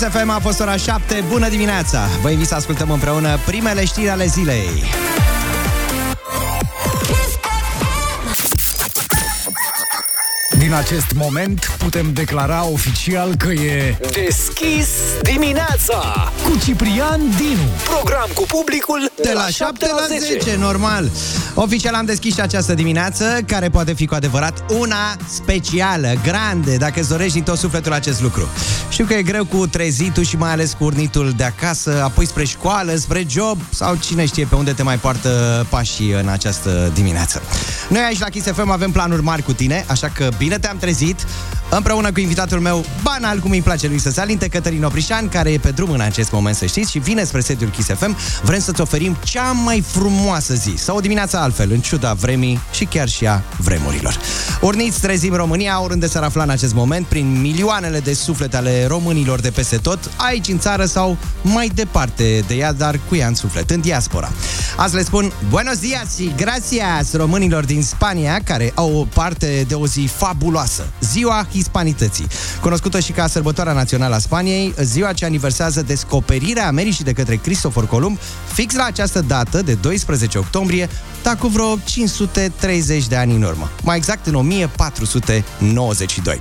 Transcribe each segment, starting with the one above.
Kiss FM a fost ora 7. Bună dimineața! Vă invit să ascultăm împreună primele știri ale zilei. Din acest moment putem declara oficial că e Deschis dimineața cu Ciprian Dinu. Program cu publicul De la 7 la 10, normal. Oficial am deschis și această dimineață, care poate fi cu adevărat una specială, grande, dacă îți dorești din tot sufletul acest lucru. Știu că e greu cu trezitul și mai ales cu urnitul de acasă, apoi spre școală, spre job sau cine știe pe unde te mai poartă pașii în această dimineață. Noi aici la Kiss FM avem planuri mari cu tine, așa că bine te-am trezit împreună cu invitatul meu, banal cum îi place lui să se alinte, Cătălin Oprișan, care e pe drum în acest moment, să știți, și vine spre sediul Kiss FM. Vrem să-ți oferim cea mai frumoasă zi, sau o dimineață altfel, în ciuda vremii și chiar și a vremurilor. Urniți trezim România, oriunde s-ar afla în acest moment, prin milioanele de suflete ale românilor de peste tot, aici în țară sau mai departe de ea, dar cu ea în suflet, în diaspora. Azi le spun buenos dias și gracias românilor din Spania, care au o parte de o zi fabuloasă, ziua hispanității. Cunoscută și ca sărbătoarea națională a Spaniei, ziua ce aniversează descoperirea Americii de către Cristofor Columb, fix la această dată de 12 octombrie, dar cu vreo 530 de ani în urmă. Mai exact în 1492.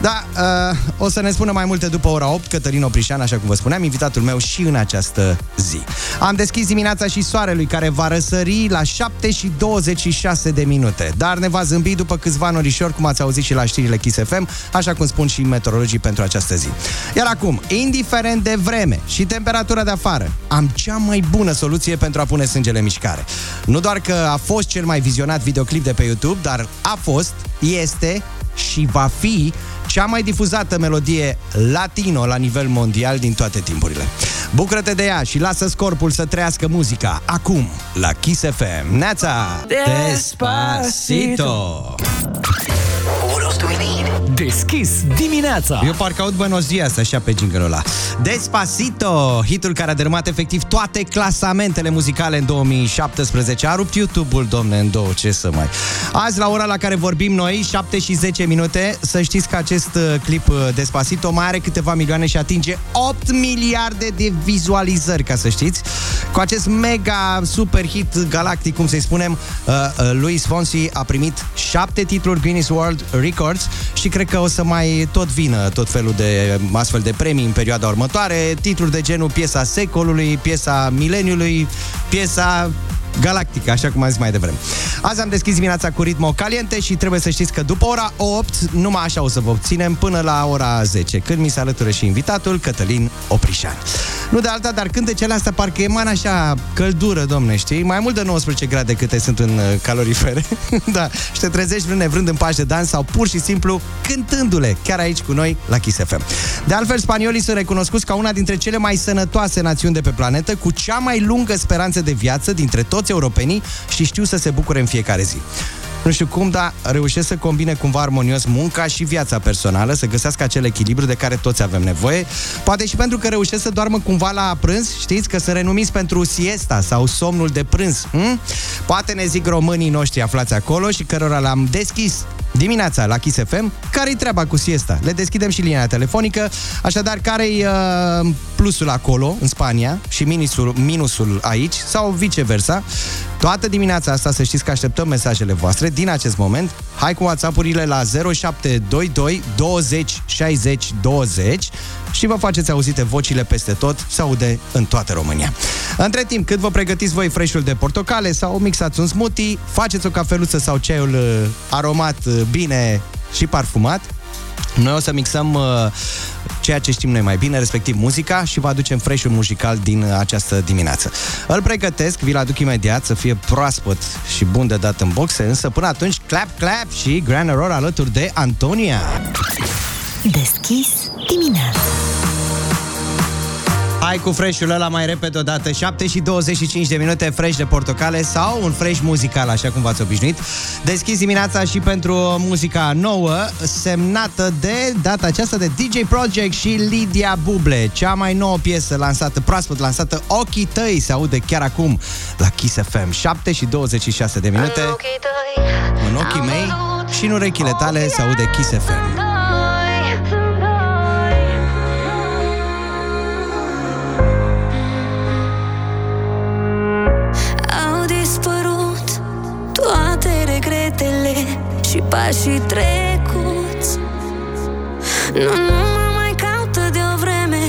Da, uh, o să ne spună mai multe după ora 8, Cătălin Oprișan, așa cum vă spuneam, invitatul meu și în această zi. Am deschis dimineața și soarelui care va răsări la 7 și 26 de minute, dar ne va zâmbi după câțiva norișori, cum ați auzit și la știrile Kiss FM, așa cum spun și meteorologii pentru această zi. Iar acum, indiferent de vreme și temperatura de afară, am cea mai bună soluție pentru a pune sângele în mișcare. Nu doar că a fost cel mai vizionat videoclip de pe YouTube, dar a fost, este și va fi cea mai difuzată melodie latino la nivel mondial din toate timpurile. Bucură-te de ea și lasă corpul să trăiască muzica acum la Kiss FM. Neața! Despacito! What else do we need? Deschis dimineața. Eu parcă aud Buenos Dias așa pe jingle ăla. Despacito, hitul care a dărâmat efectiv toate clasamentele muzicale în 2017. A rupt YouTube-ul, domne, în două, ce să mai... Azi, la ora la care vorbim noi, 7 și 10 minute, să știți că acest uh, clip uh, Despacito mai are câteva milioane și atinge 8 miliarde de vizualizări, ca să știți. Cu acest mega super hit galactic, cum să-i spunem, uh, uh, Luis Fonsi a primit 7 titluri Guinness World Records și cred că o să mai tot vină tot felul de astfel de premii în perioada următoare, titluri de genul piesa secolului, piesa mileniului, piesa Galactica, așa cum am zis mai devreme. Azi am deschis dimineața cu ritmo caliente și trebuie să știți că după ora 8, numai așa o să vă obținem până la ora 10, când mi se alătură și invitatul Cătălin Oprișan. Nu de alta, dar cântecele astea parcă emană așa căldură, domne, știi? Mai mult de 19 grade câte sunt în uh, calorifere. da, și te trezești vrând nevrând în pași de dans sau pur și simplu cântându-le, chiar aici cu noi la Kiss FM. De altfel, spaniolii sunt recunoscuți ca una dintre cele mai sănătoase națiuni de pe planetă, cu cea mai lungă speranță de viață dintre toți europenii și știu să se bucure în fiecare zi. Nu știu cum, dar reușesc să combine cumva armonios munca și viața personală, să găsească acel echilibru de care toți avem nevoie. Poate și pentru că reușesc să doarmă cumva la prânz, știți, că sunt renumiți pentru siesta sau somnul de prânz. Hm? Poate ne zic românii noștri aflați acolo și cărora l-am deschis dimineața la Kiss FM, care-i treaba cu siesta? Le deschidem și linia telefonică, așadar care-i uh, plusul acolo, în Spania, și minusul, minusul aici, sau viceversa. Toată dimineața asta să știți că așteptăm mesajele voastre din acest moment. Hai cu WhatsApp-urile la 0722 20 60 20 și vă faceți auzite vocile peste tot, se aude în toată România. Între timp, cât vă pregătiți voi freșul de portocale sau mixați un smoothie, faceți o cafeluță sau ceaiul uh, aromat uh, bine și parfumat, noi o să mixăm uh, ceea ce știm noi mai bine, respectiv muzica și vă aducem fresh muzical din uh, această dimineață. Îl pregătesc, vi-l aduc imediat să fie proaspăt și bun de dat în boxe, însă până atunci clap, clap și Grand Error alături de Antonia. Deschis dimineața. Hai cu fresh-ul ăla mai repede odată. 7 și 25 de minute fresh de portocale Sau un fresh muzical, așa cum v-ați obișnuit. Deschis dimineața și pentru muzica nouă Semnată de data aceasta de DJ Project și Lidia Buble. Cea mai nouă piesă lansată, proaspăt lansată Ochii tăi se aude chiar acum La Kiss FM 7 și 26 de minute. În ochii mei și în urechile tale se aude Kiss FM și pașii trecuți. Nu, nu mă mai caută de o vreme.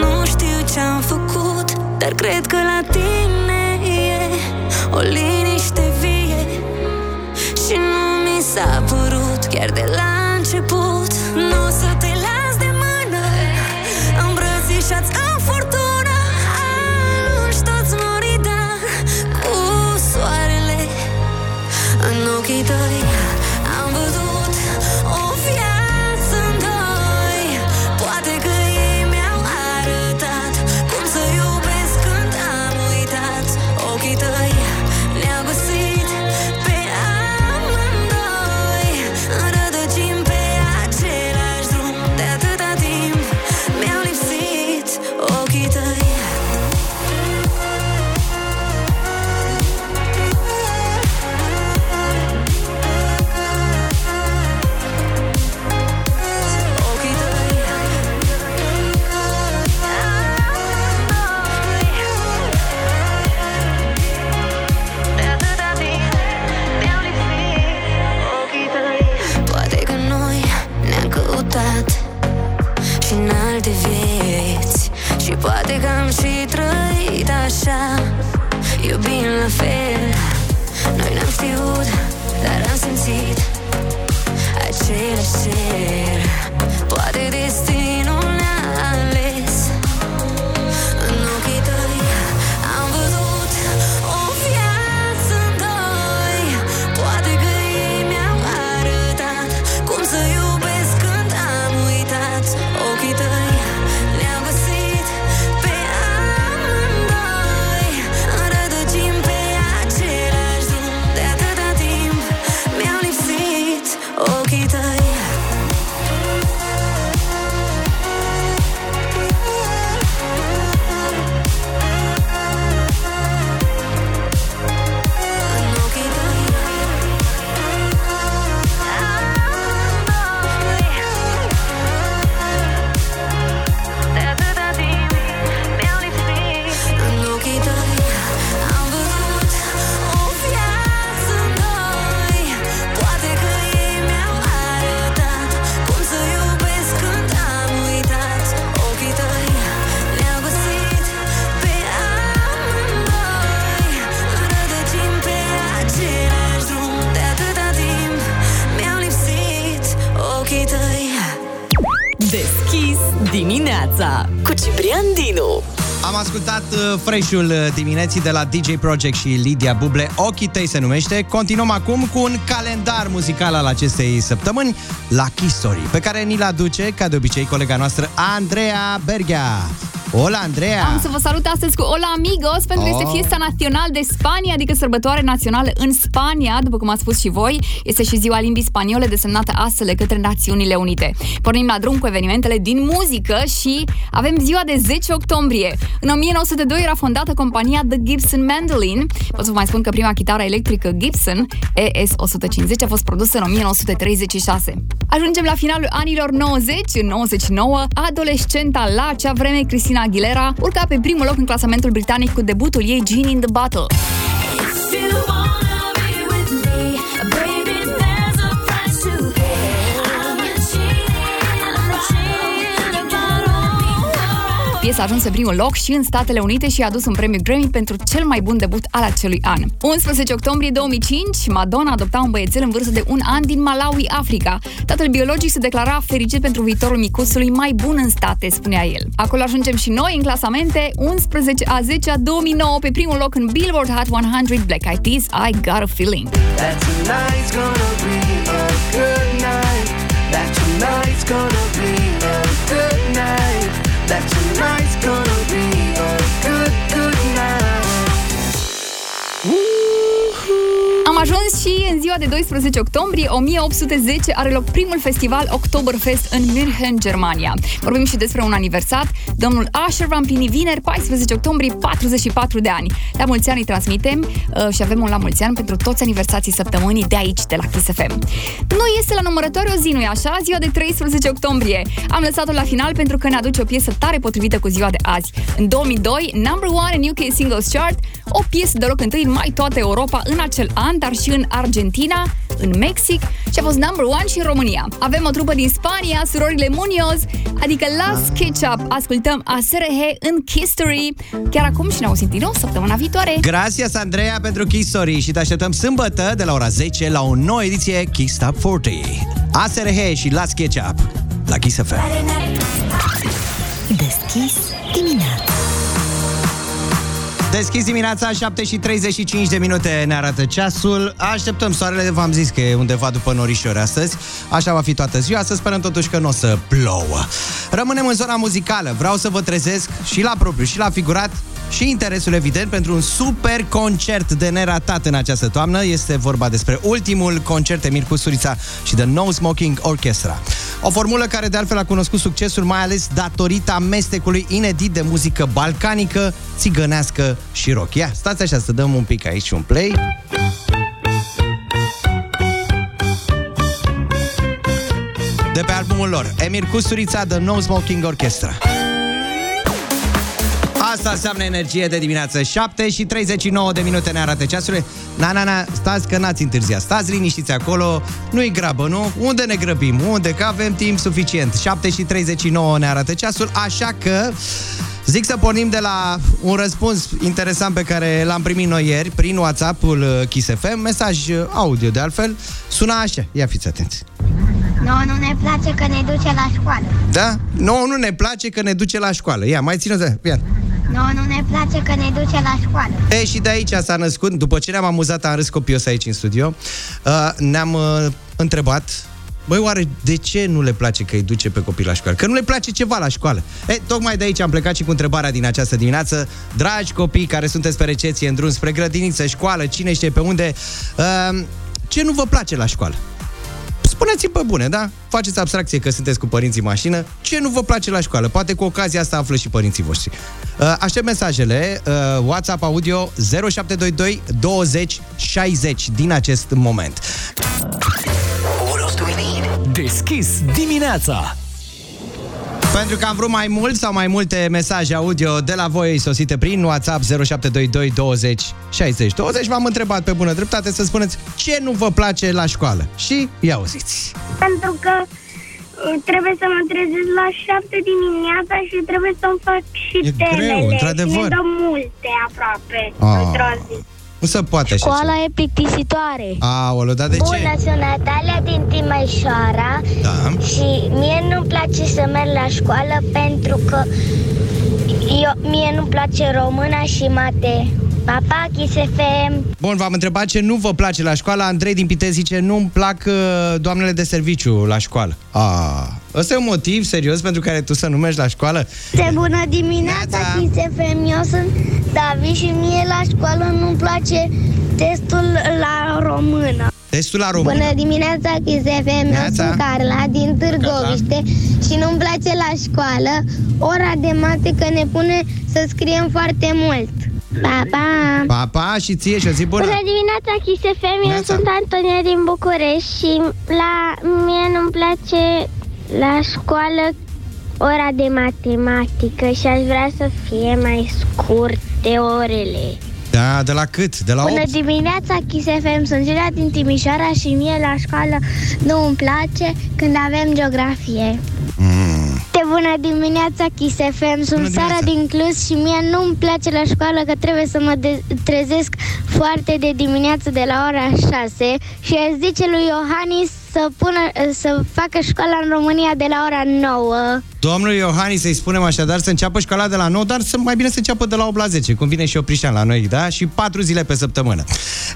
Nu știu ce-am făcut Dar cred că la tine ascultat uh, fresh-ul uh, dimineții de la DJ Project și Lidia Buble. Ochii tăi se numește. Continuăm acum cu un calendar muzical al acestei săptămâni, la Story, pe care ni-l aduce, ca de obicei, colega noastră, Andreea Berghea. Hola, Andreea! Am să vă salut astăzi cu Hola Amigos, pentru că Oh. este fiesta național de Spania, adică sărbătoare națională în Spania, după cum ați spus și voi. Este și ziua limbii spaniole desemnată astfel de către Națiunile Unite. Pornim la drum cu evenimentele din muzică și avem ziua de 10 octombrie. În 1902 era fondată compania The Gibson Mandolin. Pot să vă mai spun că prima chitară electrică Gibson ES-150 a fost produsă în 1936. Ajungem la finalul anilor 90. În 99, adolescenta la acea vreme, Cristina Aguilera, urca pe primul loc în clasamentul britanic cu debutul ei Genie in the Bottle. Piesa a ajuns pe primul loc și în Statele Unite și a adus un premiu Grammy pentru cel mai bun debut al acelui an. 11 octombrie 2005, Madonna adopta un băiețel în vârstă de un an din Malawi, Africa. Tatăl biologic se declara fericit pentru viitorul micuțului mai bun în state, spunea el. Acolo ajungem și noi în clasamente, 11 a 10 a 2009 pe primul loc în Billboard Hot 100 Black Eyed Peas, I Got a Feeling. That tonight's gonna be a good night. That tonight's gonna be a good night. That Am ajuns și în ziua de 12 octombrie 1810 are loc primul festival Oktoberfest în München, Germania. Vorbim și despre un aniversat. Domnul Asher va împlini vineri, 14 octombrie, 44 de ani. La mulți ani îi transmitem uh, și avem un la mulți ani pentru toți aniversații săptămânii de aici, de la Kiss FM. Nu este la numărători o zi, nu așa? Ziua de 13 octombrie. Am lăsat-o la final pentru că ne aduce o piesă tare potrivită cu ziua de azi. În 2002, number one în UK Singles Chart, o piesă de loc întâi în mai toată Europa în acel an, dar și în Argentina, în Mexic și a fost number one și în România. Avem o trupă din Spania, surorile Munoz, adică Las Ketchup. Ascultăm ASRH în History. Chiar acum și ne auzim din nou săptămâna viitoare. Gracias, Andreea, pentru Kiss Story și te așteptăm sâmbătă de la ora 10 la o nouă ediție Kiss Top 40. ASRH și Las Ketchup la Kiss FM. Deschis dimineața. Deschis dimineața, 7 și 35 de minute ne arată ceasul. Așteptăm soarele, v-am zis că e undeva după norișori astăzi. Așa va fi toată ziua, să sperăm totuși că nu o să plouă. Rămânem în zona muzicală. Vreau să vă trezesc și la propriu și la figurat și interesul evident pentru un super concert de neratat în această toamnă. Este vorba despre ultimul concert Emir Custurița și The No Smoking Orchestra. O formulă care de altfel a cunoscut succesul mai ales datorită amestecului inedit de muzică balcanică, țigănească și rock. Ia, stați așa să dăm un pic aici un play. De pe albumul lor, Emir Custurița, The No Smoking Orchestra. Asta înseamnă energie de dimineață 7 și 39 de minute ne arată ceasurile Na, na, na, stați că n-ați întârziat Stați liniștiți acolo, nu-i grabă, nu? Unde ne grăbim? Unde? Că avem timp suficient 7 și 39 ne arată ceasul Așa că Zic să pornim de la un răspuns interesant pe care l-am primit noi ieri prin WhatsApp-ul uh, Kiss FM, mesaj uh, audio de altfel, suna așa, ia fiți atenți. Nouă nu ne place că ne duce la școală. Da? Nouă nu ne place că ne duce la școală. Ia, mai ține de ia. Nouă nu ne place că ne duce la școală. E, și de aici s-a născut, după ce ne-am amuzat, am râs copios aici în studio, uh, ne-am uh, întrebat Băi, oare de ce nu le place că îi duce pe copii la școală? Că nu le place ceva la școală. E, tocmai de aici am plecat și cu întrebarea din această dimineață. Dragi copii care sunteți pe recepție în drum spre grădiniță, școală, cine știe pe unde, uh, ce nu vă place la școală? Spuneți-mi pe bune, da? Faceți abstracție că sunteți cu părinții în mașină. Ce nu vă place la școală? Poate cu ocazia asta află și părinții voștri. Uh, Aștept mesajele, uh, WhatsApp audio 0722 20 60 din acest moment. What else do we need? Deschis dimineața. Pentru că am vrut mai mult sau mai multe mesaje audio de la voi sosite prin WhatsApp 0722 20 60 20 v-am întrebat pe bună dreptate să spuneți ce nu vă place la școală. Și ia auziți. Pentru că uh, trebuie să mă trezesc la șapte dimineața și trebuie să-mi fac și E greu, temele. într-adevăr. Și ne dă multe aproape Ah. într-o zi. Nu se poate așa Școala e plictisitoare. ceva. Aoleu, dar de ce? Bună, sunt Natalia din Timișoara Da. și mie nu-mi place să merg la școală pentru că eu, mie nu-mi place româna și mate. Papa, Kiss FM. Bun, v-am întrebat ce nu vă place la școală. Andrei din Pitești zice, nu-mi plac uh, doamnele de serviciu la școală. Ah, ăsta e un motiv serios pentru care tu să nu mergi la școală? De bună dimineața, Neața. Kiss FM. Eu sunt David și mie la școală nu-mi place testul la română. Testul la română. Bună dimineața, Kiss FM. Eu Neața. sunt Carla din Târgoviște și nu-mi place la școală ora de mate că ne pune să scriem foarte mult. Pa, pa! Pa, pa și ție și o zi bună. Bună dimineața, Kiss FM. Eu Neața. sunt Antonia din București și la mie nu-mi place la școală ora de matematică și aș vrea să fie mai scurte orele. Da, de la cât? De la 8? Bună dimineața, Kiss FM. Sunt Julia din Timișoara și mie la școală nu îmi place când avem geografie. Mm. De bună dimineața, Kiss FM. Sunt Bună Sara dimineața. din Cluj și mie nu-mi place la școală că trebuie să mă de- trezesc foarte de dimineață de la ora 6 și aș zice lui Iohannis să, pună, să facă școala în România de la ora 9. Domnul Iohannis să-i spunem așadar să înceapă școala de la 9, dar să mai bine să înceapă de la 8 la 10, cum vine și Oprișan la noi, da? Și 4 zile pe săptămână.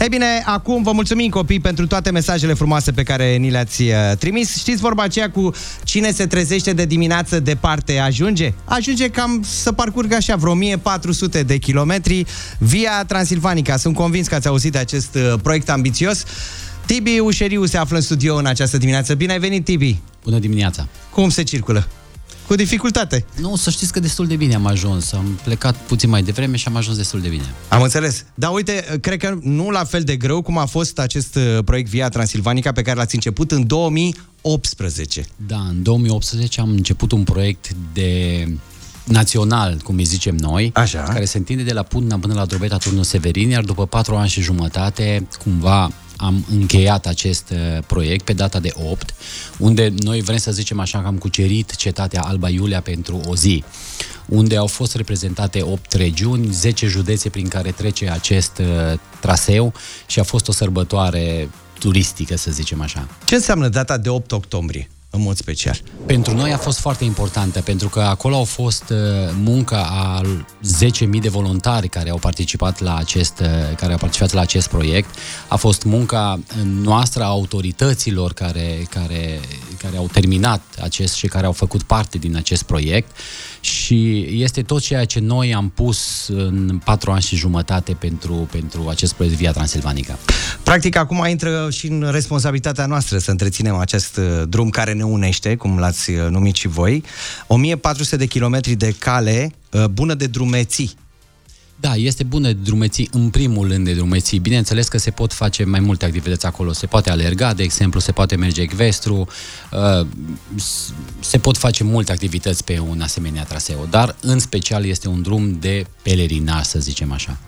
Ei bine, acum vă mulțumim copii pentru toate mesajele frumoase pe care ni le-ați uh, trimis. Știți vorba aceea cu cine se trezește de dimineață departe ajunge? Ajunge cam să parcurgă așa vreo 1400 de kilometri via Transilvanica. Sunt convins că ați auzit de acest uh, proiect ambițios. Tibi Ușeriu se află în studio în această dimineață. Bine ai venit, Tibi! Bună dimineața! Cum se circulă? Cu dificultate. Nu, să știți că destul de bine am ajuns. Am plecat puțin mai devreme și am ajuns destul de bine. Am înțeles. Dar uite, cred că nu la fel de greu cum a fost acest uh, proiect Via Transilvanica pe care l-ați început în 2018. Da, în 2018 am început un proiect de național, cum îi zicem noi, Așa. care se întinde de la Putna până la Drobeta Turnul Severin, iar după patru ani și jumătate, cumva am încheiat acest uh, proiect pe data de 8, unde noi vrem să zicem așa că am cucerit cetatea Alba Iulia pentru o zi unde au fost reprezentate 8 regiuni, 10 județe prin care trece acest uh, traseu și a fost o sărbătoare turistică, să zicem așa. Ce înseamnă data de 8 octombrie, în mod special? Pentru noi a fost foarte importantă, pentru că acolo au fost uh, munca a 10.000 de voluntari care au participat la acest, uh, care au participat la acest proiect. A fost munca noastră a autorităților care, care, care au terminat acest și care au făcut parte din acest proiect și este tot ceea ce noi am pus în patru ani și jumătate pentru, pentru acest proiect Via Transilvanica. Practic, acum intră și în responsabilitatea noastră să întreținem acest uh, drum care ne unește, cum l-ați uh, numit și voi. 1400 de kilometri de cale uh, bună de drumeții. Da, este bună de drumeții, în primul rând de drumeții. Bineînțeles că se pot face mai multe activități acolo. Se poate alerga, de exemplu, se poate merge ecvestru, uh, s- se pot face multe activități pe un asemenea traseu, dar în special este un drum de pelerinaj, să zicem așa.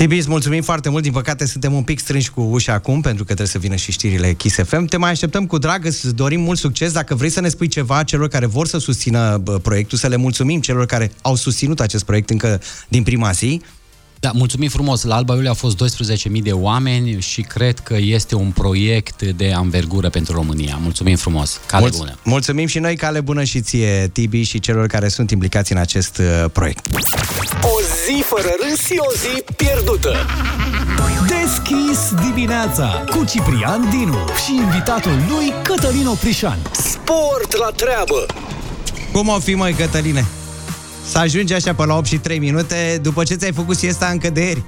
Tibi, îți mulțumim foarte mult. Din păcate, suntem un pic strânși cu ușa acum, pentru că trebuie să vină și știrile Kiss FM. Te mai așteptăm cu drag, îți dorim mult succes. Dacă vrei să ne spui ceva celor care vor să susțină bă, proiectul, să le mulțumim celor care au susținut acest proiect încă din prima zi. Da, mulțumim frumos. La Alba Iulia au fost 12.000 de oameni și cred că este un proiect de anvergură pentru România. Mulțumim frumos. Cale Mulț- bună. Mulțumim și noi, cale bună și ție, Tibi, și celor care sunt implicați în acest uh, proiect. O zi fără râs și o zi pierdută. Deschis dimineața cu Ciprian Dinu și invitatul lui Cătălin Oprișan. Sport la treabă! Cum o fi, măi, Cătăline? Să ajungi așa pe la 8 și 3 minute după ce ți-ai făcut siesta încă de ieri.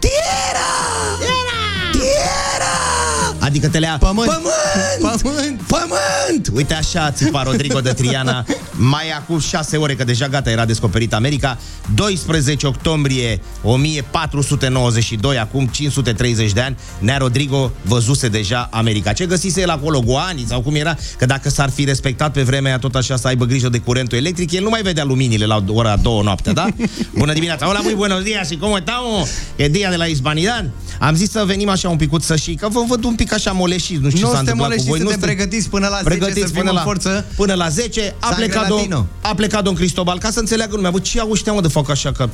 Adică te lea Pământ! Pământ! Pământ! Pământ! Uite așa țipa Rodrigo de Triana Mai acum 6 ore că deja gata era descoperit America 12 octombrie 1492 Acum 530 de ani Nea Rodrigo văzuse deja America Ce găsise el acolo? Goani sau cum era? Că dacă s-ar fi respectat pe vremea aia tot așa Să aibă grijă de curentul electric El nu mai vedea luminile la ora 2 noaptea, da? Bună dimineața! Hola, muy buenos días și cum estamos? E dia de la Hispanidad Am zis să venim așa un picuț să și Că vă văd un pic așa moleșiți Nu știu Nu ce s-a suntem întâmplat cu molești, voi suntem sunteți- pregătiți până la 10 să fim în forță. Până la 10 a Sangre plecat, latino. domn, a plecat domn Cristobal Ca să înțeleagă lumea Bă, ce au ăștia mă de fac așa că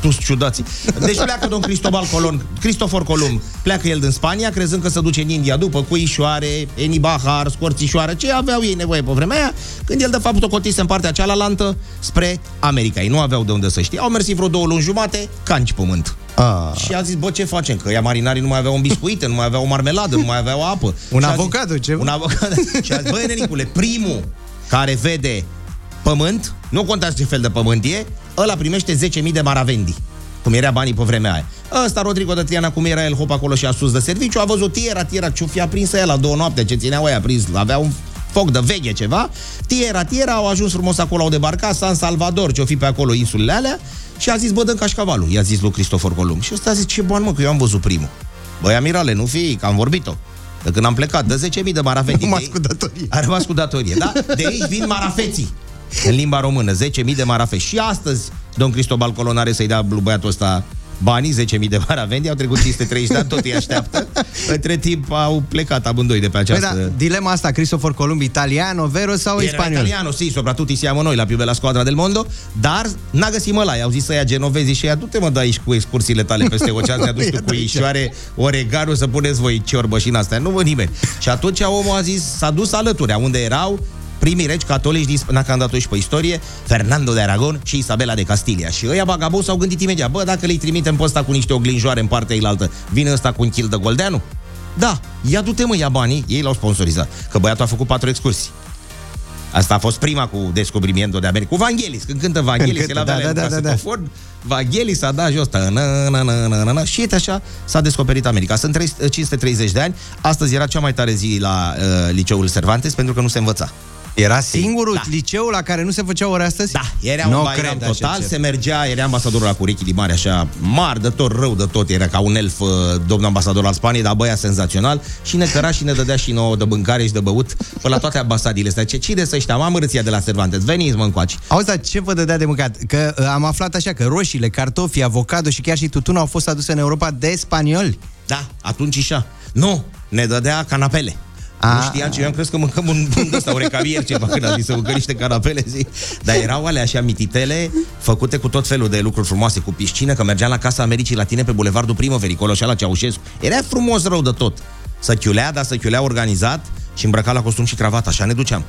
toți ciudații. Deci pleacă domn Cristobal Colon, Cristofor Columb, pleacă el din Spania, crezând că se duce în India după cuișoare, enibahar, scorțișoară, ce aveau ei nevoie pe vremea aia, când el de fapt o cotise în partea cealaltă spre America. Ei nu aveau de unde să știe. Au mers vreo două luni jumate, canci pământ. Ah. Și a zis, bă, ce facem? Că ea marinarii nu mai aveau un biscuit, nu mai aveau o marmeladă, nu mai aveau apă. Un Și a zis- avocado, ceva? Un avocado. și a zis, băi, nenicule, primul care vede pământ, nu contează ce fel de pământ e, ăla primește 10.000 de maravendi cum era banii pe vremea aia. Ăsta, Rodrigo de Triana, cum era el hop acolo și a sus de serviciu, a văzut tiera, tiera, ce fi aprins el la două noapte, ce țineau aia prins, avea un foc de veche ceva, tiera, tiera, au ajuns frumos acolo, au debarcat, San Salvador, ce-o fi pe acolo insulele alea, și a zis, bă, dăm cașcavalul, i-a zis lui Cristofor Columb. Și ăsta a zis, ce bani, mă, că eu am văzut primul. Băi, amirale, nu fi, că am vorbit-o. De când am plecat, de 10.000 de marafeți. Rămas De- cu datorie. A rămas cu datorie, da? De aici vin marafeții. În limba română, 10.000 de marafeți. Și astăzi, domn Cristobal Colon are să-i dea lui băiatul ăsta banii, 10.000 de maravendi, au trecut 530 de ani, tot îi așteaptă. Între timp au plecat amândoi de pe Păi această... da, dilema asta, Cristofor Columb, italiano, vero sau Era spaniol? italiano, sì, soprattutto siamo noi la più bella squadra del mondo, dar n-a găsit mălai. Au zis să ia genovezi și ea, du-te mă de aici cu excursiile tale peste ocean, te aduci tu cu ișoare, oregano să puneți voi ciorbă și în astea. Nu văd nimeni. Și atunci omul a zis, s-a dus alături, unde erau primii regi catolici din Sp- n-a dat și pe istorie, Fernando de Aragon și Isabela de Castilia. Și ăia bagabou s-au gândit imediat, bă, dacă le trimitem pe ăsta cu niște oglinjoare în partea ilaltă, vine ăsta cu un kil de goldeanu? Da, ia du-te mă, ia banii, ei l-au sponsorizat, că băiatul a făcut patru excursii. Asta a fost prima cu descobrimiento de America. Cu Vangelis, când cântă Vangelis, Când el cântă, avea da, da, da, da, da, da. Vangelis a dat jos ăsta, na, na, na, na, na, na, și uite așa s-a descoperit America. Sunt 300 530 de ani. Astăzi era cea mai tare zi la uh, liceul Cervantes pentru că nu se învăța. Era singurul Da. liceu la care nu se făcea ore astăzi? Da, era Nu un bairam cred așa total, ceva. se mergea, era ambasadorul la cu urechile mari, așa, mar de tot, rău de tot, era ca un elf, uh, domnul ambasador al Spaniei, dar băia senzațional și ne căra și ne dădea și nouă de mâncare și de băut pe la toate ambasadile astea. Ce, cine să ăștia, mamă râția de la Cervantes, veniți mă încoace. Auzi, dar ce vă dădea de mâncat? Că uh, am aflat așa că roșiile, cartofii, avocado și chiar și tutunul au fost aduse în Europa de spanioli. Da, atunci și așa. Nu, ne dădea canapele. A. Nu știam ce, eu am crezut că mâncăm un, un ăsta, un recavier ceva, când a zis să mâncăm niște canapele, zic. Dar erau alea așa mititele, făcute cu tot felul de lucruri frumoase, cu piscină, că mergeam la Casa Americii Latine pe Bulevardul Primăverii, acolo și la Ceaușescu. Era frumos rău de tot. Să chiulea, dar să chiulea organizat și îmbrăcat la costum și cravată, așa ne duceam.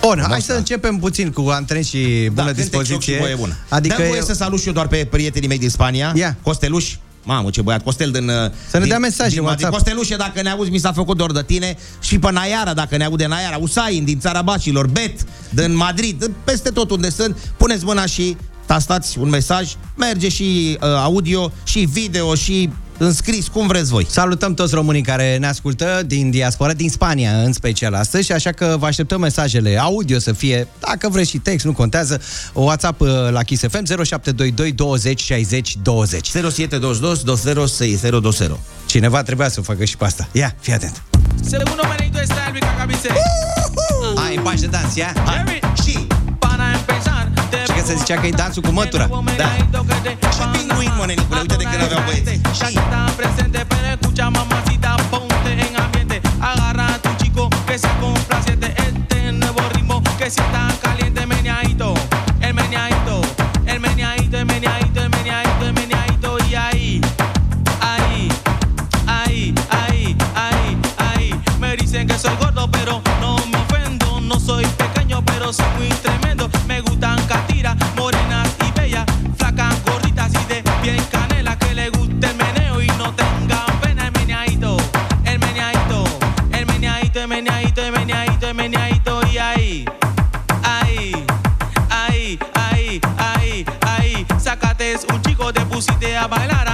Bun, hai să începem puțin cu antren și bună Da, cântec, joc dispoziție. și voie bună. Adică Dăm voie eu- să salut și eu doar pe prietenii mei din Spania. Ia. Costeluș. Mamă, ce băiat, Costel din... uh, Să ne din, dea mesaje din în Madrid. WhatsApp. Costelușe, dacă ne auzi, mi s-a făcut dor de tine. Și pe Naiara, dacă ne aude Naiara. Usain, din țara Bacilor. Bet, din Madrid. Peste tot unde sunt. Puneți mâna și tastați un mesaj. Merge și uh, audio, și video, și înscris, cum vreți voi. Salutăm toți românii care ne ascultă din diaspora, din Spania în special astăzi și așa că vă așteptăm mesajele audio să fie, dacă vreți și text, nu contează, WhatsApp uh, la Kiss FM 0722 20 60 20. 0722 206020. Cineva trebuia să o facă și pe asta. Ia, fii atent. Segundo menito está el Bicacabise. Hai, în pași de dans, ia? Hai. Și Para empezar, se zicea că e dansul cu de que sea complaciente. Este nuevo el el el el el. Y ahí, ahí, ahí, ahí, ahí, ahí. Me dicen que soy gordo, pero no me ofendo. No soy pequeño, pero soy muy te pusiste a bailar,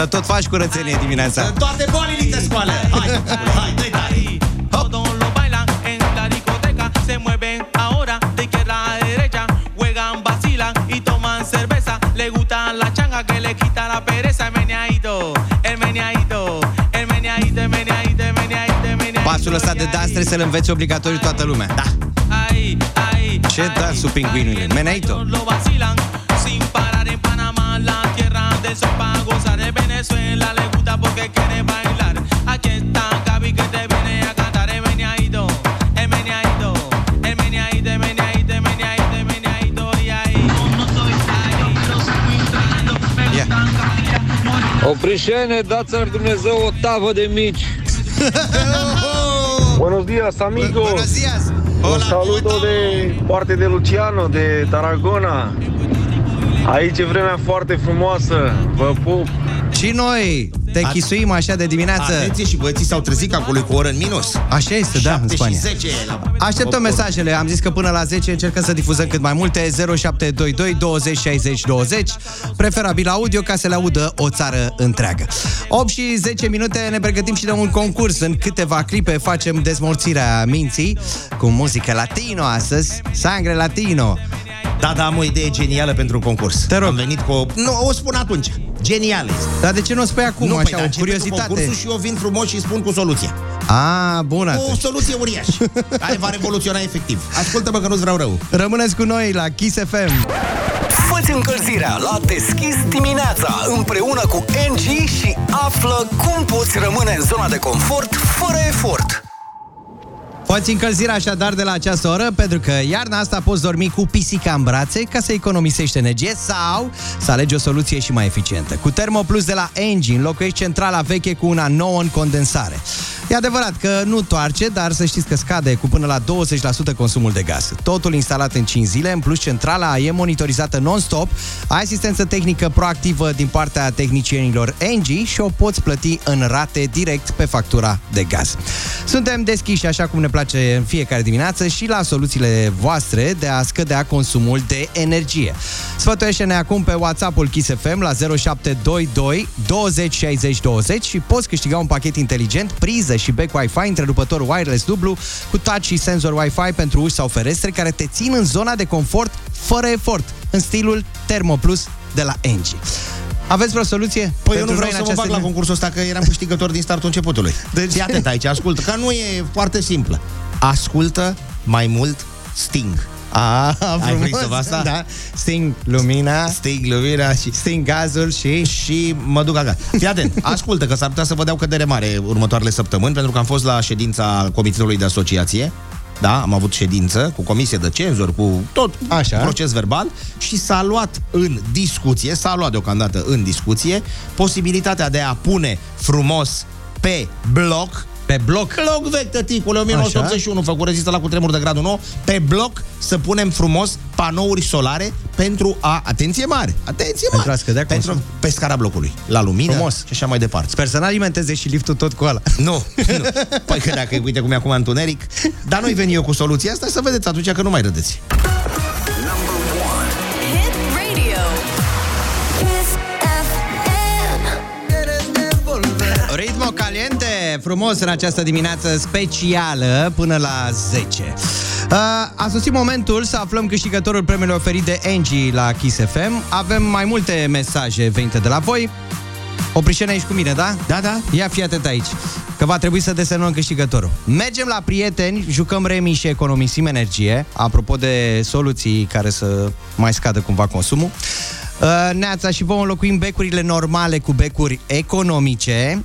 Să tot faci curățenie dimineața. Toate bolile te scoală. Hai, hai, dă-i tare. Ahí, todos lo bailan en la discoteca, se mueven ahora de izquierda a derecha, juegan, vacilan y toman cerveza. Le gusta la changa que le quita la pereza. El meneadito, el meneadito, el meneadito, el meneadito, el meneadito, el meneadito. Pasul ăsta de dans trebuie să-l înveți obligatoriu toată lumea. Da. Ahí, ahí. Ce ahí, dansul pingvinului? ahí, Meneito. ellos Lo vacilan sin parar en Panamá, la tierra del sol para gozar. En Venezuela le gusta porque quiere bailar. Aquí está Gaby que te viene a cantar el meneadito, el meneadito, el meneadito, el meneadito, el meneadito, el meneadito. Y ahí, no soy ahí, pero soy muy tremendo. Me Ia. gustan caritas, morenas. Oprișene, dați-ar Dumnezeu o tavă de mici. Buenos días, amigos. Buenos días. Un saludo de parte de Luciano, de Tarragona. Aici e vremea foarte frumoasă. Vă pup. Și noi te chisuim așa de dimineață. Atenție și băieții s-au trezit acolo cu o oră în minus. Așa este, da, în 7 și Spania. 10 la Așteptăm mesajele, am zis că până la 10 încercăm să difuzăm cât mai multe 0722 20 60 20 Preferabil audio ca să le audă o țară întreagă 8 și 10 minute ne pregătim și de un concurs În câteva clipe facem dezmorțirea minții Cu muzică latino astăzi Sangre latino Da, da, am o idee genială pentru un concurs. Te rog. Am venit cu o... Nu, o spun atunci. Genială este. Dar de ce nu o spui acum, nu, așa, păi, dar o începe cu curiozitate? concursul și eu vin frumos și spun cu soluția. A, bun O atunci soluție uriașă, care va revoluționa efectiv. Ascultă-mă că nu-ți vreau rău. Rămâneți cu noi la Kiss FM Fă-ți încălzirea la Deschis dimineața împreună cu NG și află cum poți rămâne în zona de confort fără efort. Poți încălzirea așadar de la această oră pentru că iarna asta poți dormi cu pisica în brațe ca să economisești energie sau să alegi o soluție și mai eficientă. Cu Thermo Plus de la Engie înlocuiești centrala veche cu una nouă în condensare. E adevărat că nu toarce, dar să știți că scade cu până la 20% consumul de gaz. Totul instalat în 5 zile, în plus centrala e monitorizată non-stop, ai asistență tehnică proactivă din partea tehnicienilor Engie și o poți plăti în rate direct pe factura de gaz. Suntem deschiși așa cum ne place în fiecare dimineață și la soluțiile voastre de a scădea consumul de energie. Sfătuiește-ne acum pe WhatsApp-ul Kiss FM la 0722 20 60 20 și poți câștiga un pachet inteligent, priză și back Wi-Fi, întrerupător wireless dublu cu touch și senzor Wi-Fi pentru uși sau ferestre care te țin în zona de confort fără efort, în stilul Thermo Plus de la Engie. Aveți vreo soluție? Păi eu pentru nu vreau noi să în mă bag această la concursul ăsta, că eram câștigător din startul începutului. Deci... Fii atent aici, ascultă, că nu e foarte simplă. Ascultă mai mult Sting. A, Ai prins asta? Da. Sting lumina, Sting lumina și... sting gazul și... Și mă duc acasă. Fii atent, ascultă că s-ar putea să vă dau cădere mare următoarele săptămâni, pentru că am fost la ședința Comitetului de Asociație. Da, am avut ședință cu comisie de cenzori, cu tot Așa. proces verbal și s-a luat în discuție, s-a luat deocamdată în discuție posibilitatea de a pune frumos pe bloc Pe bloc. Bloc vechi, tăticule, 1981, făcut rezistă la cutremur de gradul 9, pe bloc să punem frumos panouri solare pentru a, atenție mare, atenție mare, Pentru a scădea pentru, consum. pe scara blocului, la lumină Frumos. și așa mai departe. Sper să n-alimenteze și liftul tot cu ăla. Nu, nu. Păi că dacă, uite cum e acum întuneric, dar noi veni eu cu soluția asta să vedeți atunci că nu mai râdeți. Hit Radio. Kiss FM. Ritmo caliente, frumos în această dimineață specială până la 10. Uh, a sosit momentul să aflăm câștigătorul premiului oferit de Angie la Kiss FM. Avem mai multe mesaje venite de la voi. Oprișene aici cu mine, da? Da, da. Ia fi atent aici, că va trebui să desenăm câștigătorul. Mergem la prieteni, jucăm remi și economisim energie, apropo de soluții care să mai scadă cumva consumul. Uh, Neața și vom înlocuim becurile normale cu becuri economice.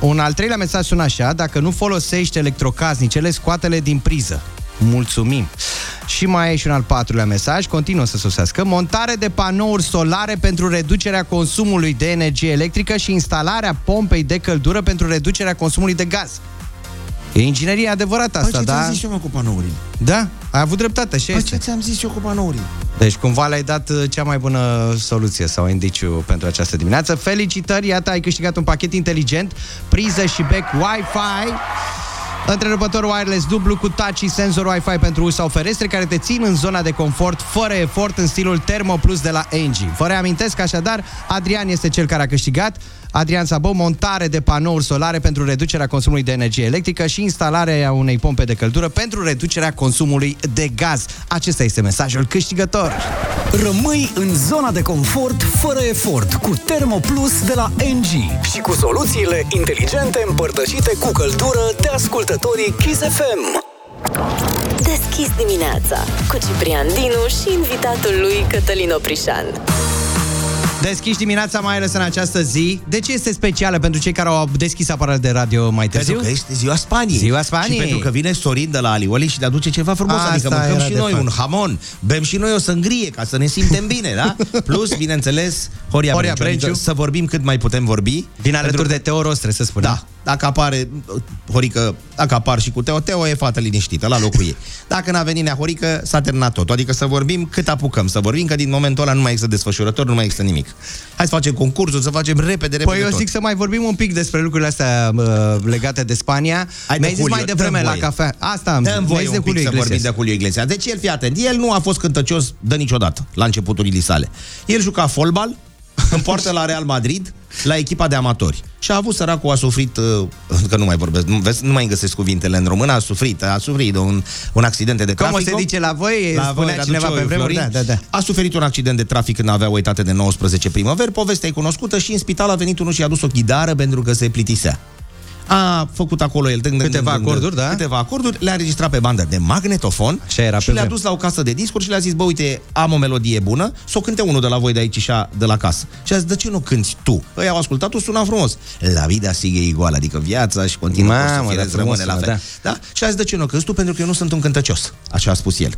Un al treilea mesaj sună așa, dacă nu folosești electrocasnicele, scoate-le din priză. Mulțumim! Și mai e și un al patrulea mesaj, continuă să sosească. Montare de panouri solare pentru reducerea consumului de energie electrică și instalarea pompei de căldură pentru reducerea consumului de gaz. E inginerie adevărată asta, Păi ce da? ți-am zis eu, mă, cu panourile? Da, ai avut dreptate, așa Păi este. ce ți-am zis eu cu panourile? Deci cumva le-ai dat uh, cea mai bună soluție sau indiciu pentru această dimineață. Felicitări, iată, ai câștigat un pachet inteligent, priză și back Wi-Fi, întrerupător wireless dublu cu touch și senzor Wi-Fi pentru uși sau ferestre care te țin în zona de confort fără efort în stilul Thermo Plus de la Engie. Vă reamintesc așadar, Adrian este cel care a câștigat. Adrian Sabo, montare de panouri solare pentru reducerea consumului de energie electrică și instalarea unei pompe de căldură pentru reducerea consumului de gaz. Acesta este mesajul câștigător. Rămâi în zona de confort fără efort cu Thermoplus de la NG și cu soluțiile inteligente împărtășite cu căldură de ascultătorii Kiss FM. Deschis dimineața cu Ciprian Dinu și invitatul lui Cătălin Oprișan. Deschiși dimineața mai ales în această zi. De ce este specială pentru cei care au deschis aparatul de radio mai târziu? Pentru că este ziua Spaniei. Ziua Spaniei. Și pentru că vine Sorin de la Alioli și ne aduce ceva frumos. Asta adică mâncăm era și de noi fapt. un hamon, bem și noi o sângrie ca să ne simtem bine, da? Plus, bineînțeles, Horia, Horia Brenciu. Adică Brenciu. să vorbim cât mai putem vorbi. Vine alături Pentru de Teo Rostre, să spunem. Da, dacă apare Horică, dacă apar și cu Teo, Teo e fată liniștită la locul ei. Dacă n-a venit Nea Horică, s-a terminat tot. Adică să vorbim cât apucăm, să vorbim că din momentul ăla nu mai există desfășurător, nu mai există nimic. Hai să facem concursul, să facem repede, repede Păi eu tot. zic să mai vorbim un pic despre lucrurile astea uh, legate de Spania. Hai de Mi-ai zis Julio, mai devreme dăm la voie. cafea. Asta am zis. Dăm Mi-ai voie zis de un pic Julio să vorbim Iglesias. de Julio Iglesias. Deci el, fii atent, el nu a fost cântăcios de niciodată la începuturile sale. El juca fotbal, în poartă la Real Madrid, la echipa de amatori. Și a avut săracul, a suferit, uh, că nu mai vorbesc, nu, vezi, nu mai îmi găsesc cuvintele în română, a suferit, a suferit de un, un accident de Cum trafic. o se zice la voi? La spunea voi, cineva traduce pe vremuri. Florin. Da, da, da. A suferit un accident de trafic când avea o etate de 19 primăveri, povestea e cunoscută și în spital a venit unul și i-a dus o ghidară pentru că se plictisea. A făcut acolo el dâng, dâng, Câteva dâng, dâng, acorduri, da? Câteva acorduri, le-a înregistrat pe bandă de magnetofon Așa era și pe le-a vreme. dus la o casă de discuri și le-a zis, bă, uite, am o melodie bună, să o cânte unul de la voi de aici și a- de la casă. Și a zis, de ce nu cânti tu? Ei au ascultat-o, suna frumos. La vida sigue igual, adică viața și continuă Mamă, să dar fie, frumos rămâne la sună, fel. Da. da? Și a zis, de ce nu cânti tu? Pentru că eu nu sunt un cântăcios. Așa a spus el.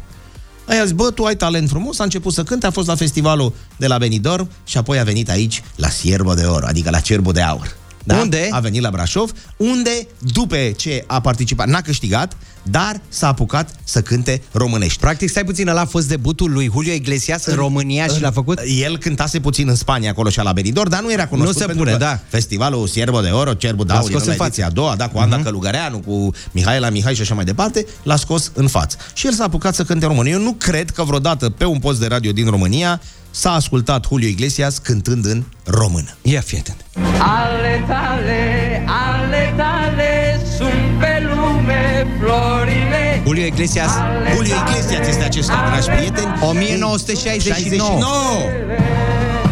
Aia a zis, bă, tu ai talent frumos, a început să cânte, a fost la festivalul de la Benidorm și apoi a venit aici la Siervo de Oro, adică la Cerbul de Aur. Da? Unde? A venit la Brașov, unde, după ce a participat, n-a câștigat, dar s-a apucat să cânte românești. Practic, stai puțin, ăla a fost debutul lui Julio Iglesias în România și l-a făcut? El cântase puțin în Spania, acolo și la Benidorm, dar nu era cunoscut. Nu se pentru pune, că da. Festivalul Siervo de Oro, Cerbu de L-a Aur, scos era în la față. ediția a doua, da, cu Ana Călugăreanu, cu Mihaela Mihai și așa mai departe, l-a scos în față. Și el s-a apucat să cânte în România. Eu nu cred că vreodată pe un post de radio din România s-a ascultat Julio Iglesias cântând în română. Ia fi atent. Ale tale, ale tale sunt pe lume florile Julio Iglesias. Julio Iglesias este acesta, dragi prieteni. 1969. 69.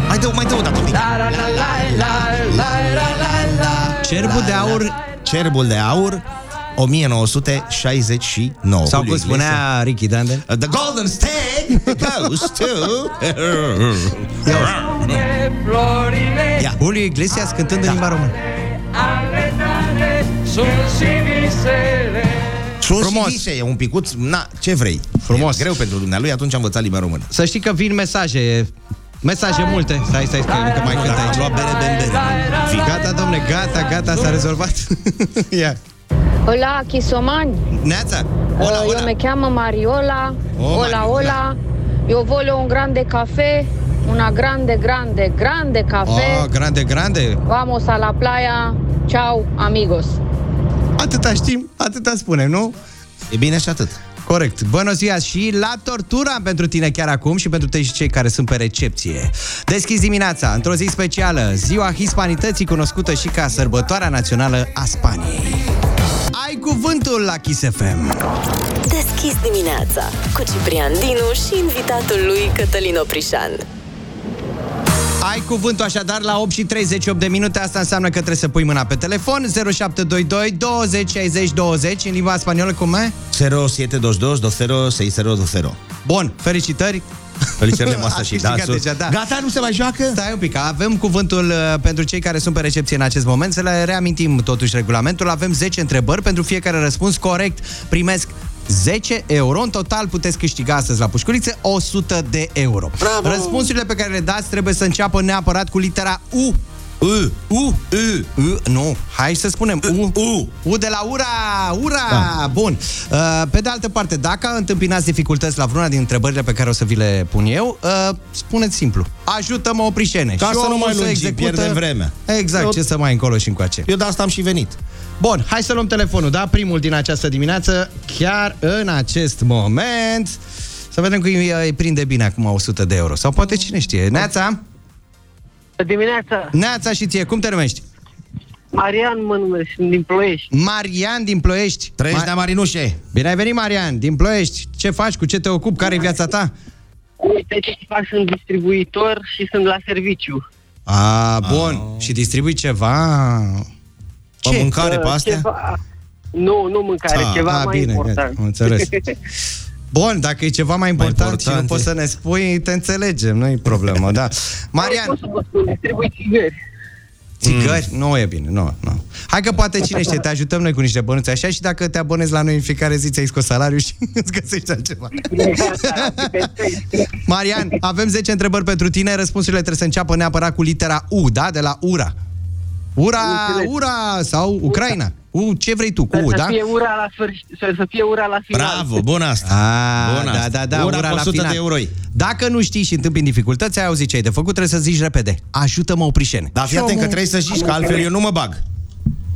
Mai dă, mai dă o dată un pic. Cerbul de aur Cerbul de aur 1969. Sau Julio cum spunea Ricky Dande The Golden State goes to... Lume florile Ia. Julio Iglesias cântând în limba română Ale tale sunt și visele Sunt Frumos. și vise, e un picuț, na, ce vrei? Frumos. E greu pentru dumnealui, atunci am învățat limba română. Să știi că vin mesaje Mesaje multe Stai, stai, stai, încă mai cânt Am aici luat bere, bere, bere. Gata, domne, gata, gata, s-a rezolvat Ia Hola, Chisomani. Neața Hola, Uh, Eu hola me cheamă Mariola. Oh, hola, Mariola. hola. Eu voglio un grande café. Una grande, grande, grande café. Oh, grande, grande Vamos a la playa. Ciao, amigos. Atâta știm, atâta spunem, nu? E bine și atât. Corect. Bună ziua și la tortura pentru tine chiar acum și pentru tei și cei care sunt pe recepție. Deschis dimineața, într-o zi specială, ziua hispanității cunoscută și ca sărbătoarea națională a Spaniei. Ai cuvântul la Kiss FM. Deschis dimineața cu Ciprian Dinu și invitatul lui Cătălin Oprișan. Ai cuvântul așadar la 8 și 38 de minute, asta înseamnă că trebuie să pui mâna pe telefon 0722 20 60 20 în limba spaniolă cum e? 0722 206020. Bun, felicitări! Felicitări asta Ați și câștigat dansul. deja, da. Gata, nu se mai joacă? Stai un pic, avem cuvântul uh, pentru cei care sunt pe recepție în acest moment. Să le reamintim totuși regulamentul. Avem 10 întrebări. Pentru fiecare răspuns corect primesc 10 euro. În total puteți câștiga astăzi la pușculițe 100 de euro. Bravo! Răspunsurile pe care le dați trebuie să înceapă neapărat cu litera U. U. U. U. U. Nu. Hai să spunem U. U. U de la ura! Ura! Da. Bun. Uh, Pe de altă parte, dacă întâmpinați dificultăți la vreuna din întrebările pe care o să vi le pun eu, uh, spuneți simplu. Ajută-mă, oprișene. Ca Și să nu omul mai să lungim, execută- pierdem vremea. Exact, Eu- ce să mai încolo și încoace. Eu de asta am și venit. Bun, hai să luăm telefonul, da? Primul din această dimineață, chiar în acest moment. Să vedem cum îi îi prinde bine acum 100 de euro. Sau poate cine știe. Neața? Dimineața, Neața și ție, cum te numești? Marian mă numesc, sunt din Ploiești. Marian din Ploiești. Trăiești de Marinușe. Bine ai venit, Marian, din Ploiești. Ce faci, cu ce te ocupi, care e viața ta? Uite ce fac, sunt distribuitor și sunt la serviciu. A, bun. Și distribui ceva? Pe mâncare, pe Uh, astea? Ceva... Nu, nu mâncare, Ah, ceva ah, mai bine, important. gata, am înțeles. Bun, dacă e ceva mai important, important și nu poți e. să ne spui, te înțelegem, nu e problemă, da. Marian, Pot să vă spun, distribui țigări. țigări? Nu e bine, nu, nu. Hai că poate cine știe, te ajutăm noi cu niște bănuți așa și dacă te abonezi la noi în fiecare zi, ți-ai scos salariu și îți găsești altceva. Marian, avem 10 întrebări pentru tine, răspunsurile trebuie să înceapă neapărat cu litera U, da? De la Ura. Ura, Înțeles. Ura sau Ucraina. U, ce vrei tu, cu U, să, da? fie ura la sfârșit, să, să fie ura la final. Bravo, bun asta. A, Bun da, asta. da, da, Ura ura cu la 100 final. de euro. Dacă nu știi și întâmpini dificultăți, ai auzit ce ai de făcut, trebuie să zici repede. Ajută-mă, oprișene. Dar fii Și atent că omul- trebuie să știi că altfel eu nu mă bag.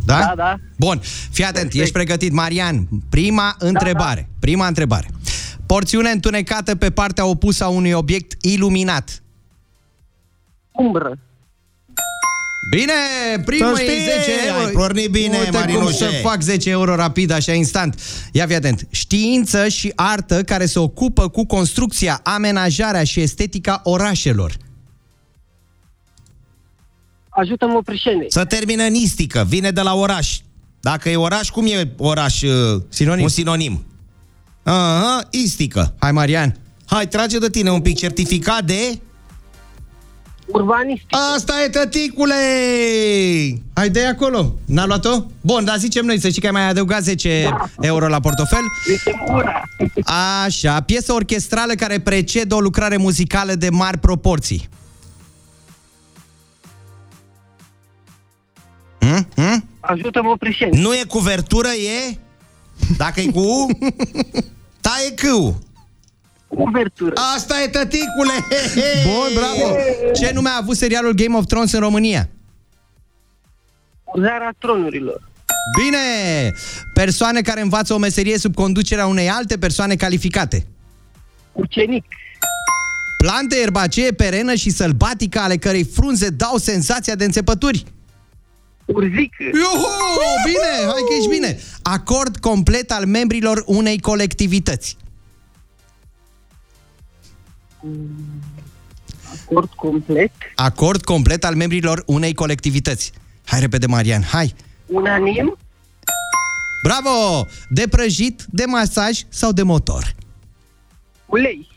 Da? Da, da. Bun, fii atent, ești pregătit. Marian, prima întrebare. Prima întrebare. Porțiune întunecată pe partea opusă a unui obiect iluminat. Umbră. Bine, primul Să e știi, 10 euro. ai pornit bine, Uite cum Marinușe. să fac 10 euro rapid, așa instant. Ia fi atent. Știință și artă care se ocupă cu construcția, amenajarea și estetica orașelor. Ajută-mă, prișene. Să termină în istică, vine de la oraș. Dacă e oraș, cum e oraș? uh, Sinonim. Un sinonim. Aha, istică. Hai, Marian. Hai, trage de tine un pic certificat de... Urbanistic. Asta e, tăticule! Hai de acolo. N-a luat-o? Bun, dar zicem noi, să știi că ai mai adăugat 10 euro la portofel. Este ura. Așa, piesă orchestrală care precedă o lucrare muzicală de mari proporții. Hm? Hm? Ajută-mă, Prișeni. Nu e cuvertură, e? Dacă e cu U, taie câu. Cuvertură. Asta e, tăticule! Bun, bravo! Ce nume a avut serialul Game of Thrones în România? Urzarea tronurilor. Bine! Persoane care învață o meserie sub conducerea unei alte persoane calificate. Ucenic. Plante erbacee perenă și sălbatică ale cărei frunze dau senzația de înțepături. Urzică. Iuhu! Bine! Hai că ești bine! Acord complet al membrilor unei colectivități. Acord complet. Acord complet al membrilor unei colectivități. Hai repede, Marian, hai! Unanim. Bravo! De prăjit, de masaj sau de motor? Ulei.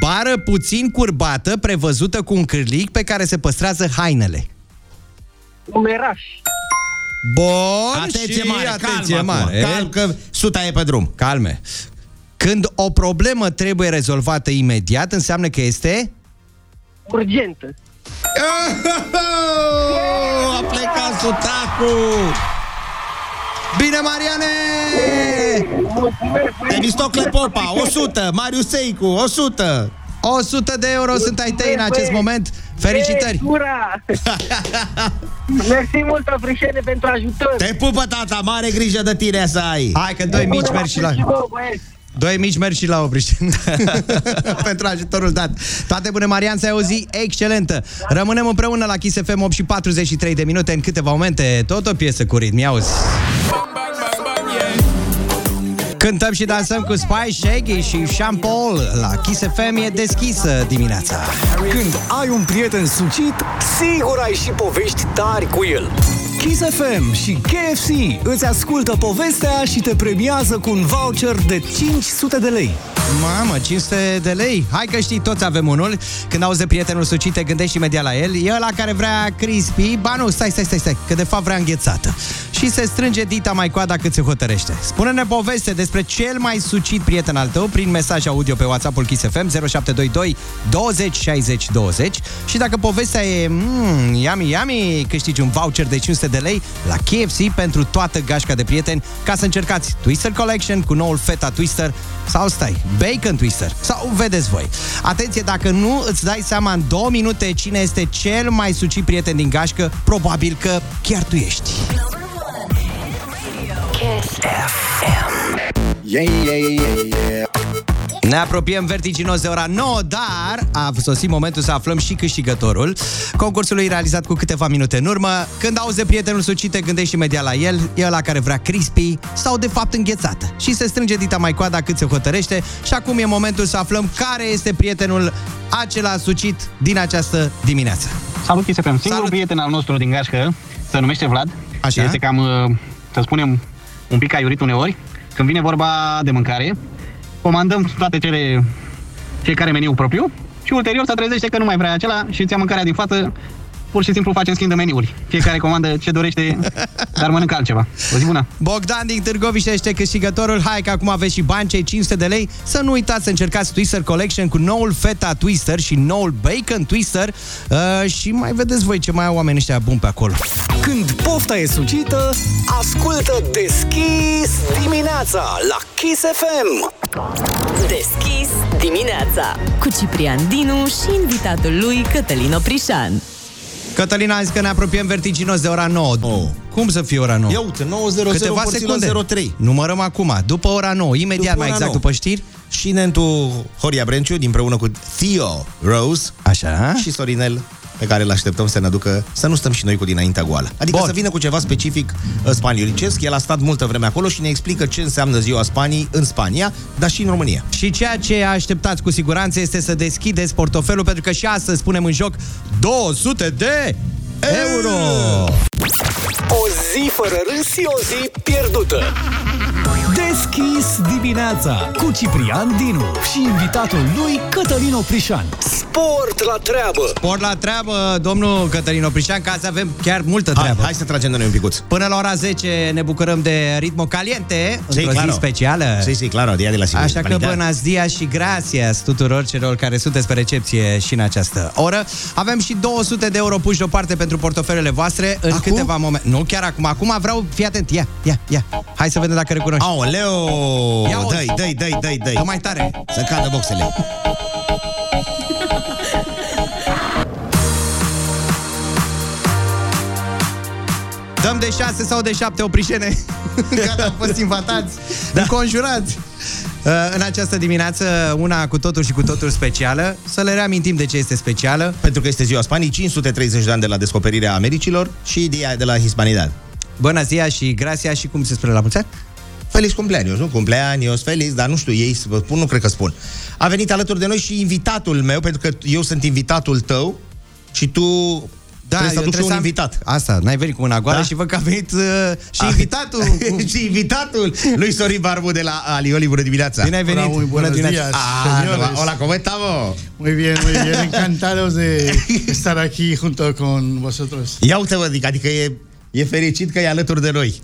Bară puțin curbată, prevăzută cu un cârlic pe care se păstrează hainele. Umeraș. Bun Atenție și mare, atenție calm mare. acum, calm, că suta e pe drum. Calme. Când o problemă trebuie rezolvată imediat, înseamnă că este... Urgentă. A plecat sutacul! Bine, Mariane! Temistocle Popa, 100, Marius Seicu, 100. 100 de euro sunt ai tăi în acest moment. Felicitări! Ei, ura! Mersi mult, Frișene, pentru ajutor. Te pupă, tata, mare grijă de tine să ai. Hai că doi mici mergi și la... Și vouă, băieți. Doi mici mergi și la obriș Pentru ajutorul dat. Toate bune, Marian, să ai o zi excelentă. Rămânem împreună la Kiss FM 8 și 43 de minute. În câteva momente, tot o piesă cu ritm. Ia uzi. Cântăm și dansăm cu Spy Shaggy și Sean Paul. La Kiss FM e deschisă dimineața. Când ai un prieten sucit, sigur ai și povești tari cu el. Kiss FM și KFC îți ascultă povestea și te premiază cu un voucher de 500 de lei. Mamă, 500 de lei? Hai că știi, toți avem unul Când auzi de prietenul sucit, te gândești imediat la el E ăla care vrea crispy Ba nu, stai, stai, stai, stai Că de fapt vrea înghețată Și se strânge dita mai coada cât se hotărăște. Spune-ne poveste despre cel mai sucit prieten al tău Prin mesaj audio pe WhatsApp-ul Kiss FM 0722 20 60 20 Și dacă povestea e mm, yummy, yummy Câștigi un voucher de 500 de lei La KFC pentru toată gașca de prieteni. Ca să încercați Twister Collection cu noul Feta Twister Sau stai, Bacon Twister Sau vedeți voi. Atenție, dacă nu îți dai seama în două minute Cine este cel mai sucit prieten din gașcă Probabil că chiar tu ești Yeah, yeah, yeah, yeah. Ne apropiem vertiginos de ora 9, dar a sosit momentul să aflăm și câștigătorul concursului realizat cu câteva minute în urmă. Când auzi de prietenul sucit, te gândești imediat la el, e ăla care vrea crispy sau de fapt înghețată. Și se strânge dita mai coada cât se hotărăște și acum e momentul să aflăm care este prietenul acela sucit din această dimineață. Salut, Kiss FM. Singurul Salut. prieten al nostru din gașcă se numește Vlad. Așa. Este cam, uh, să spunem, un pic aiurit uneori. Când vine vorba de mâncare, comandăm toate cele, fiecare meniu propriu și ulterior se trezește că nu mai vrea acela și îți ia mâncarea din față pur și simplu facem schimb de meniuri. Fiecare comandă ce dorește, dar mănâncă altceva. O zi bună! Bogdan din Târgoviște este câștigătorul. Hai că acum aveți și bani, cei 500 de lei. Să nu uitați să încercați Twister Collection cu noul Feta Twister și noul Bacon Twister. Uh, și mai vedeți voi ce mai au oamenii ăștia buni pe acolo. Când pofta e sucită, ascultă Deschis dimineața la Kiss FM. Deschis dimineața cu Ciprian Dinu și invitatul lui Cătălin Oprișan. Cătălina a zis că ne apropiem vertiginos de ora 9. Oh. Cum să fie ora 9? Ia uite, 9.00 Câteva secunde. 03. Numărăm acum, după ora 9, imediat După mai ora exact 9. după știri. Și Nentu Horia Brenciu, împreună cu Theo Rose Așa. și Sorinel, pe care îl așteptăm să ne aducă, să nu stăm și noi cu dinaintea goală. Adică Bun. să vină cu ceva specific uh, spaniolicesc. El a stat multă vreme acolo și ne explică ce înseamnă ziua Spaniei în Spania, dar și în România. Și ceea ce așteptați cu siguranță este să deschideți portofelul, pentru că și astăzi punem în joc 200 de euro! O zi fără râs și o zi pierdută. Deschis dimineața cu Ciprian Dinu și invitatul lui Cătălin Oprișan. Sport la treabă! Sport la treabă, domnul Cătălin Oprișan, ca să avem chiar multă treabă. Hai, hai să tragem de noi un picuț. Până la ora 10 ne bucurăm de ritmo caliente, Sí, într-o claro. zi specială. Sí, sí, claro, día de la Așa că Hispanidad. buenas dias și gracias tuturor celor care sunteți pe recepție și în această oră. Avem și 200 de euro puși deoparte pentru portofelele voastre în Acum? câteva momente. Nu chiar acum, acum vreau, fii atent, ia, ia, ia. Hai să vedem dacă recunoști. Aoleo! Ia uzi. Dă-i, dă-i, dă-i, dă-i, dă-i. Dă mai tare. Să cadă boxele. Dăm de 6 sau de 7 oprișene. Gata, am fost invatați, da. înconjurați. Uh, În această dimineață, una cu totul și cu totul specială. Să le reamintim de ce este specială. Pentru că este ziua Spaniei, 530 de ani de la descoperirea Americilor și dia de la Hispanidad. Bună ziua și grația și cum se spune la mulți ani? Feliz cumpleaños, nu? Cumpleaños, feliz, dar nu știu, ei spun, nu cred că spun. A venit alături de noi și invitatul meu, pentru că eu sunt invitatul tău și tu da, trebuie să eu aduci și un să am- invitat. Asta, n-ai venit cu mâna goală Da? și văd că a venit uh, și Ah. invitatul. și invitatul lui Sorin Barbu de la Alioli. Bună dimineața! Bine ai venit. Hola, muy buenos Bună días, Ah, señores. hola, hola, ¿cómo estamos? Muy bien, muy bien. Encantados de estar aquí junto con vosotros. Ia uite, vă, adică, adică e, e fericit că e alături de noi.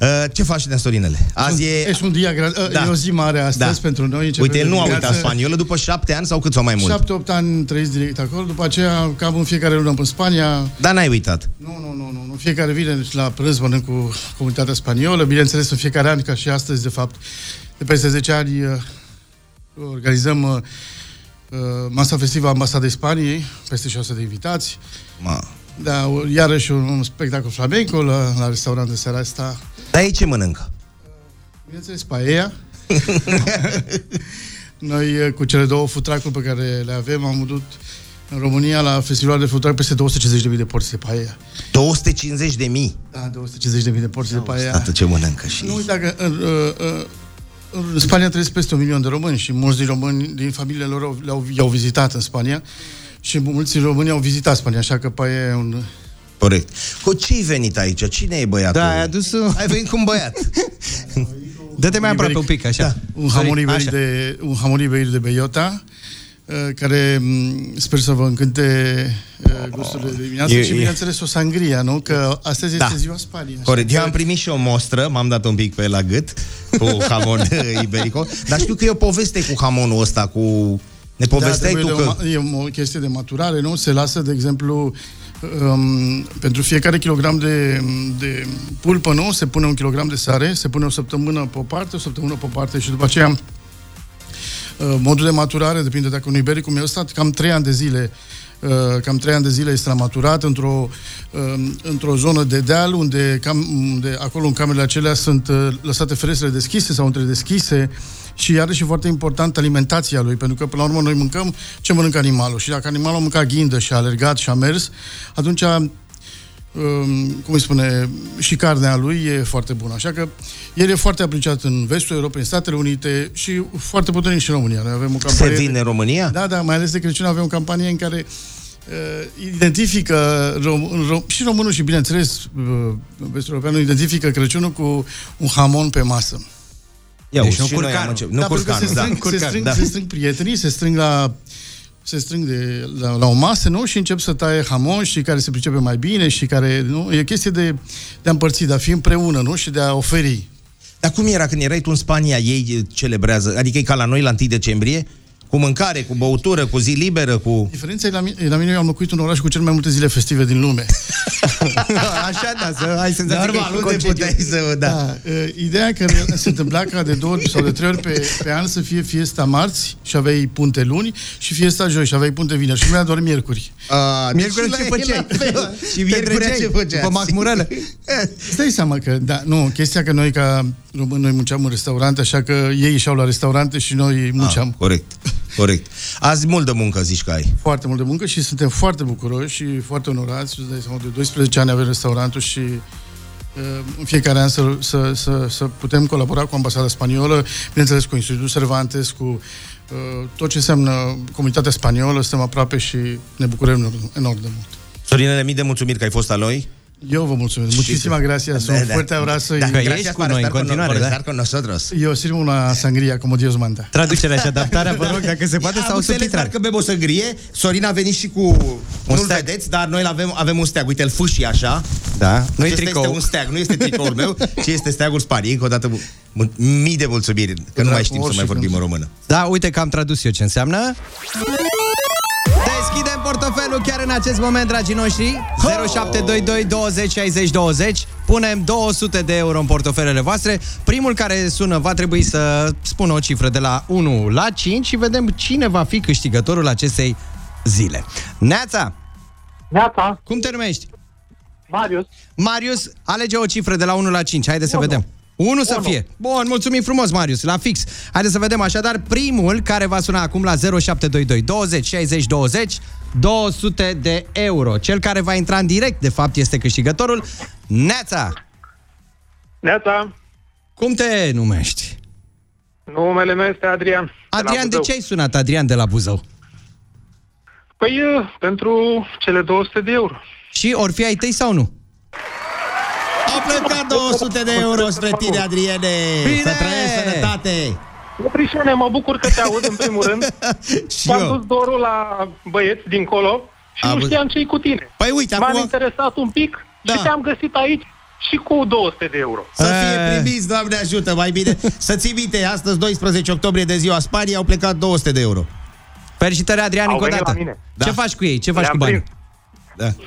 Uh, ce faci, Nestorinele? Azi e... Es un día gran... Da. E o zi mare astăzi pentru noi. începem Uite, el nu a dimineață. uitat spaniolă după șapte ani sau cât sau mai mult? Șapte, opt ani trăiți direct acolo, după aceea cam în fiecare lună în Spania. Dar n-ai uitat. Nu, nu, nu, nu, nu. Fiecare vine la prânz mănânc cu comunitatea spaniolă. Bineînțeles, în fiecare an, ca și astăzi, de fapt, de peste 10 ani, uh, organizăm uh, uh, masa festivă a Ambasadei Spaniei, peste 600 de invitați. Ma. Da, o- iarăși un, un spectacol flamenco la, la restaurant de seara asta. Dar ei ce mănâncă? Bineînțeles, paella. Noi, eh, cu cele două futracuri pe care le avem, am udut în România la festivalul de futrac peste 250.000 de porții de paella. 250 de mii. Da, 250.000 de porții de paella. Atât ce mănâncă și... Nu uita că în, uh, uh, în Spania trăiesc peste un milion de români și mulți din români, din familiile lor, au- le-au, i-au vizitat în Spania și mulți români au vizitat Spania, așa că paella e un... Corect. Cu ce-ai venit aici? Cine e băiatul? Da, ai adus... Ai venit cu un băiat. Dă-te mai aproape un pic, așa. Da, un hamon Sorry, iberic așa. de, un hamon iberic de beiota, uh, care m, sper să vă încânte uh, gusturile de dimineață E- și, e- bineînțeles, o sangria, nu? Că astăzi este Da. ziua Spaniei. așa Corect. că- Eu am primit și o mostră, m-am dat un pic pe la gât cu hamon iberico, dar știu că e o poveste cu hamonul ăsta, cu... Ne povesteai da, tu trebuie că... de o, ma- e o chestie de maturare, nu? Se lasă, de exemplu, um, pentru fiecare kilogram de, de pulpă, nu? Se pune un kilogram de sare, se pune o săptămână pe o parte, o săptămână pe o parte și după aceea uh, modul de maturare, depinde dacă un iberic cum e ăsta, cam 3 ani de zile uh, cam 3 ani de zile este la maturat într-o, uh, într-o zonă de deal unde, cam, unde acolo în camerele acelea sunt uh, lăsate ferestrele deschise sau între deschise și iarăși e foarte important alimentația lui, pentru că până la urmă noi mâncăm ce mănâncă animalul și dacă animalul a mâncat ghindă și a alergat și a mers, atunci um, cum îi spune, și carnea lui e foarte bună. Așa că el e foarte apreciat în vestul Europei, în Statele Unite și foarte puternic și în România. Noi avem o Se campanie... vinde în România? Da, da, mai ales de Crăciun avem o campanie în care uh, identifică rom, rom, și românul și, bineînțeles, uh, vestul europeanul identifică Crăciunul cu un hamon pe masă. Ia Deci uite, nu și noi am curcanul. început. Nu da, pentru că curcanul, se da. strâng, se, Curcan, strâng, da. se strâng prietenii, se strâng la se strâng de, la, la o masă, nu? Și încep să taie hamon și care se pricepe mai bine și care, nu? E chestie de, de a împărți, de a fi împreună, nu? Și de a oferi. Dar cum era când erai tu în Spania, ei celebrează, adică e ca la noi la 1 decembrie, cu mâncare, cu băutură, cu zi liberă, cu... Diferența e la mine, la mine eu am locuit în oraș cu cel mai multe zile festive din lume. Așa, da, să ai senzația Normal, că e unde concediu. puteai să... Da. Da, uh, ideea că se întâmpla ca de două ori sau de trei ori pe, pe an să fie fiesta marți și aveai punte luni și fiesta joi și aveai punte vineri și nu era doar miercuri. A, Miercuri deci ce la făceai? el la fel. Și Te miercurea treceai ce făceai? făceați? După macmurălă? Îți dai seama că, da, nu, chestia că noi ca români, noi munceam în restaurante, așa că ei ieșeau la restaurante și noi munceam. Ah, corect, corect. Azi mult de muncă zici că ai. Foarte mult de muncă și suntem foarte bucuroși și foarte onorați. Îți dai seama, de 12 ani avem restaurantul și uh, în fiecare an să, să, să, să putem colabora cu ambasada spaniolă, bineînțeles cu Institutul Cervantes, cu uh, tot ce înseamnă comunitatea spaniolă, suntem aproape și ne bucurăm enorm- enorm de mult. Sorinele, mii de mulțumiri că ai fost al noi. Eu vă mulțumesc. Muchísimas gracias. Son fuerte abrazo. y- Dacă ești cu noi în continuare, da? con nosotros. Eu sirvo una sangria como Dios manda. Traducerea și adaptarea, vă rog, dacă se poate, Am sau înțeles subtitrare. doar că bem o săngrie. Sorin a venit și cu... Nu-l steag. vedeți, dar noi avem, avem un steag. Uite, îl fâșii așa. Da, nu e Acesta tricou. este un steag, nu este tricoul meu, ci este steagul Spaniei. Încă o dată, mu- mii de mulțumiri, că nu mai știm să mai vorbim în română. Da, uite că am tradus eu ce înseamnă. Deschidem portofelul chiar în acest moment, dragii noștri. 0722 20 60 20. Punem 200 de euro în portofelele voastre. Primul care sună va trebui să spună o cifră de la 1 la 5 și vedem cine va fi câștigătorul acestei zile. Neața! Neața! Cum te numești? Marius. Marius, alege o cifră de la 1 la 5. Haideți să vedem. 1 să Unu. fie. Bun, mulțumim frumos, Marius, la fix. Haideți să vedem așadar primul care va suna acum la 0722 20 60 20 200 de euro. Cel care va intra în direct, de fapt, este câștigătorul. Neața! Neața! Cum te numești? Numele meu este Adrian. de la Adrian, de Buzău. ce ai sunat Adrian de la Buzău? Păi, uh, pentru cele 200 de euro. Și ori fi ai tăi sau nu? Au plecat 200 de euro spre tine, Adriene! Bine! Să trăiești sănătate! Prișene, mă bucur că te aud în primul rând. Și am eu. dus dorul la băieți dincolo și Am nu văzut. știam ce cu tine. Păi uite, M-am acum- interesat un pic Da. și te-am găsit aici și cu 200 de euro. Să fie Eh. primiți, Doamne ajută, mai bine. Să ții minte, astăzi, 12 octombrie de ziua Spaniei, au plecat 200 de euro. Felicitări, Adrian, Au încă o venit dată. la mine. Ce faci cu ei? Ce faci Le-am cu banii? prins. Da.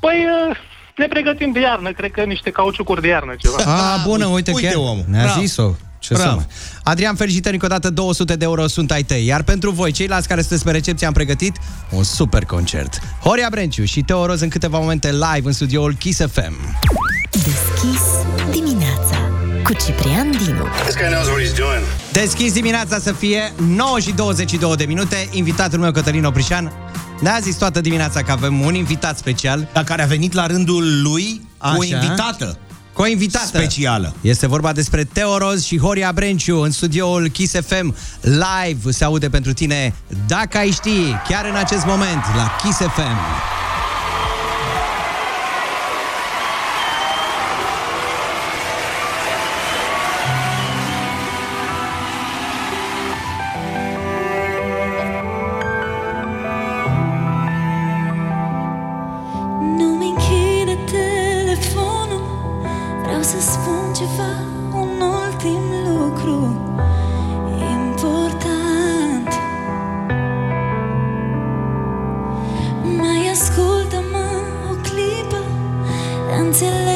Păi, uh, ne pregătim de iarnă, cred că niște cauciucuri de iarnă ceva. A, bună, uite, uite chiar omul. ne-a Bravo. zis-o. Ce să Bravo. mai. Adrian, felicitări încă o dată, 200 de euro sunt ai tăi. Iar pentru voi, ceilalți care sunteți pe recepție, am pregătit un super concert. Horia Brenciu și Teo Roz în câteva momente live în studioul Kiss FM. Deschis dimineața cu Ciprian Dinu. This guy knows what he's doing. Deschis dimineața să fie 9 și 22 de minute. Invitatul meu, Cătălin Oprișan, ne-a zis toată dimineața că avem un invitat special. Dar care a venit la rândul lui cu o Așa. invitată. Cu o invitată Specială. Este vorba despre Teo Roz și Horia Brenciu în studioul Kiss FM. Live se aude pentru tine Dacă ai ști, chiar în acest moment la Kiss FM. until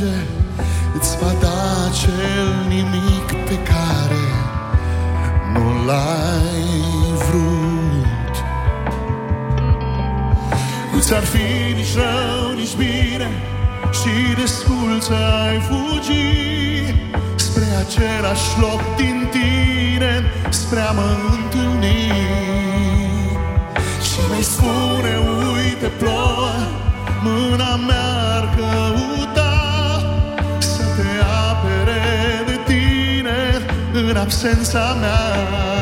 对 În absența mea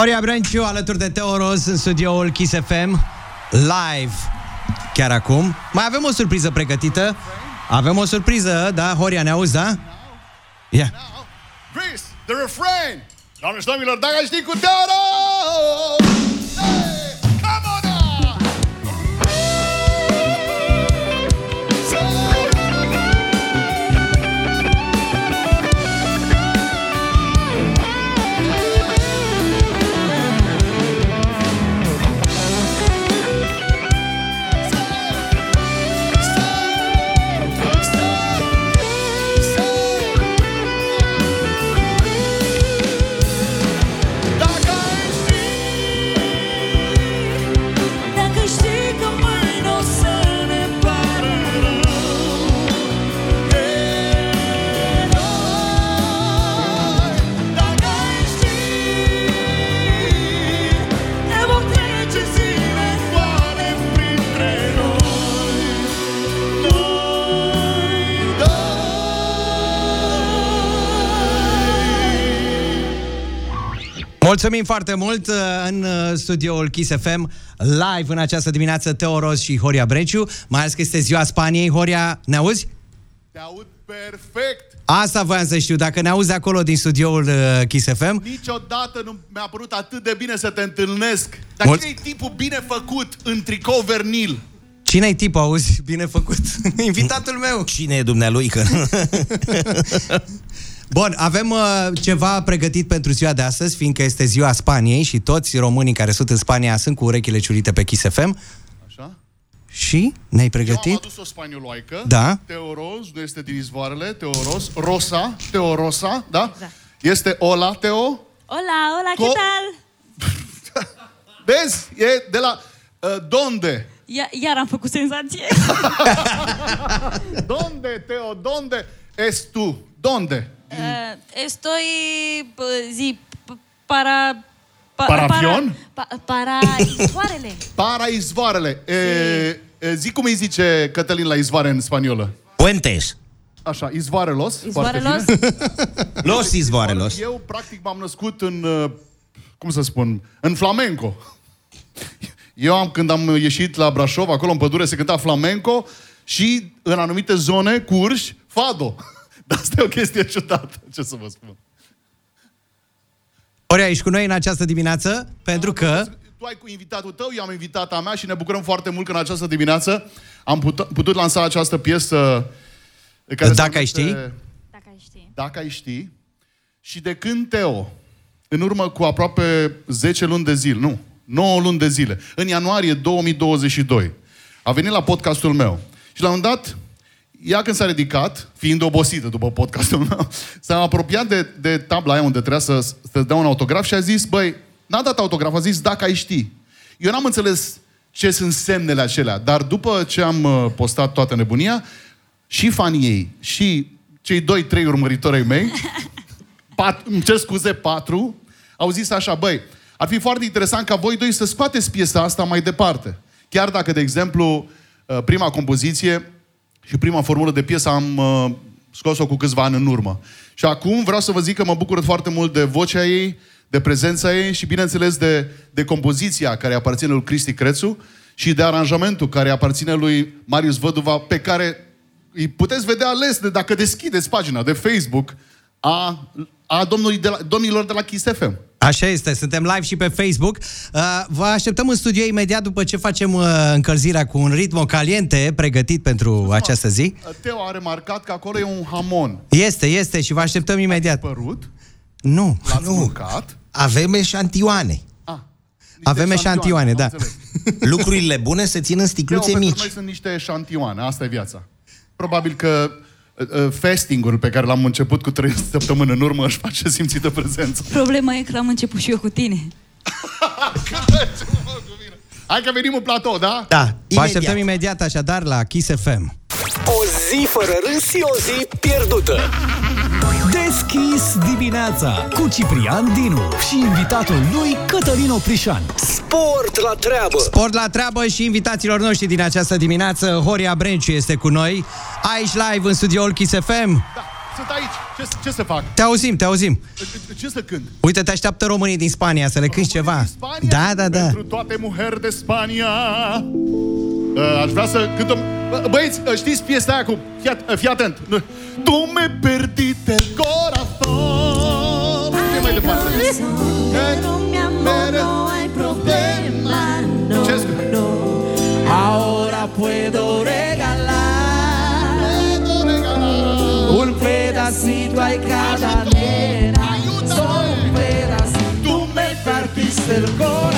Horia Brenciu alături de Teo Roz în studioul Kiss FM live chiar acum. Mai avem o surpriză pregătită. Avem o surpriză, da? Horia, ne auzi, da? Ia. Chris, the refrain! Doamne și domnilor, dacă știi cu Teoro! Mulțumim foarte mult uh, în uh, studioul Kiss FM live în această dimineață Teo Roz și Horia Breciu, mai ales că este ziua Spaniei. Horia, ne auzi? Te aud perfect! Asta voiam să știu, dacă ne auzi de acolo din studioul uh, Kiss FM. Niciodată nu mi-a părut atât de bine să te întâlnesc. Dar Mulț- cine e tipul bine făcut în tricou vernil? Cine-i tip, auzi? Bine făcut. Invitatul meu. Cine e dumnealui? Că... Bun, avem uh, ceva pregătit pentru ziua de astăzi, fiindcă este ziua Spaniei și toți românii care sunt în Spania sunt cu urechile ciulite pe Kiss FM. Așa? Și ne-ai Eu pregătit? am adus o spanioloică. Da. Teoros, nu este din izvoarele, Teoros. Rosa, Teorosa, da? Este Ola, Teo. Hola, hola, ¿qué Co- tal? Vezi? E de la... Uh, donde? Ia, iar am făcut senzație. Donde, Teo, donde es tu? Donde? Uh, estoy, uh, zi, p- para... Pa, Parafion? Para, pa, para izvoarele. Para izvoarele. E, e, zi cum îi zice Cătălin la izvoare în spaniolă. Puentes. Așa, izvoarelos. Izvoarelos? foarte bine. Los izvoarelos. Eu, practic, m-am născut în, uh, cum să spun, în flamenco. Eu am, când am ieșit la Brașov, acolo în pădure se cânta flamenco și în anumite zone cu urși, fado. Dar asta e o chestie ciudată, ce să vă spun. Ori ești cu noi în această dimineață pentru că... Tu ai cu invitatul tău, eu am invitat a mea și ne bucurăm foarte mult că în această dimineață am putut, putut lansa această piesă care Dacă se ai numește ști? Dacă ai ști. Dacă ai ști. Și de când Teo, în urmă cu aproape 10 luni de zile, nu, 9 luni de zile, în ianuarie 2022, a venit la podcastul meu. Și la un moment dat, ea când s-a ridicat, fiind obosită după podcastul meu, s-a apropiat de, de tabla aia unde trebuia să, să dea un autograf și a zis, băi, n-a dat autograf, a zis, dacă ai ști. Eu n-am înțeles ce sunt semnele acelea, dar după ce am uh, postat toată nebunia, și fanii ei, și cei doi, trei urmăritori ai mei, pat, îmi cer scuze, patru, au zis așa, băi, ar fi foarte interesant ca voi doi să scoateți piesa asta mai departe. Chiar dacă, de exemplu, uh, prima compoziție și prima formulă de piesă am uh, scos-o cu câțiva ani în urmă. Și acum vreau să vă zic că mă bucur foarte mult de vocea ei, de prezența ei și, bineînțeles, de, de compoziția care aparține lui Cristi Crețu și de aranjamentul care aparține lui Marius Văduva, pe care îi puteți vedea ales de dacă deschideți pagina de Facebook a, a domnului de la, domnilor de la Kiss FM. Așa este, suntem live și pe Facebook. Uh, vă așteptăm în studio imediat după ce facem uh, încălzirea cu un ritmo caliente pregătit pentru această zi. Teo a remarcat că acolo e un hamon. Este, este și vă așteptăm imediat. Părut? Nu. L-ați nu. mâncat? Avem eșantioane. Avem eșantioane, da. Lucrurile bune se țin în Teo, sticluțe pentru mici. noi sunt niște eșantioane, asta e viața. Probabil că uh, uh, fastingul pe care l-am început cu trei săptămâni în urmă își face simțită prezența. Problema e că am început și eu cu tine. Hai că venim în platou, da? Da. Vă așteptăm imediat așadar la Kiss FM. O zi fără râs și o zi pierdută. Deschis dimineața cu Ciprian Dinu și invitatul lui Cătălin Oprișan. Sport la treabă! Sport la treabă și invitațiilor noștri din această dimineață. Horia Brenciu este cu noi. Aici live în studioul Kiss FM. Sunt aici. Ce, ce să fac? Te auzim, te auzim. Ce să cânt? Uite, te așteaptă românii din Spania să le cânti ceva. Da, da, da. Pentru toate muheri de Spania. Uh, Aș vrea să cânt o... Bă, Băieți, uh, știți piesa aia cu... Fii, at- fii atent. Tu me perdite el corazón. Ce mai departe? No hay problema, no, Ce no. Ahora puedo regalar un pedacito a cada nena. Solo un pedacito. Tú me partiste el corazón.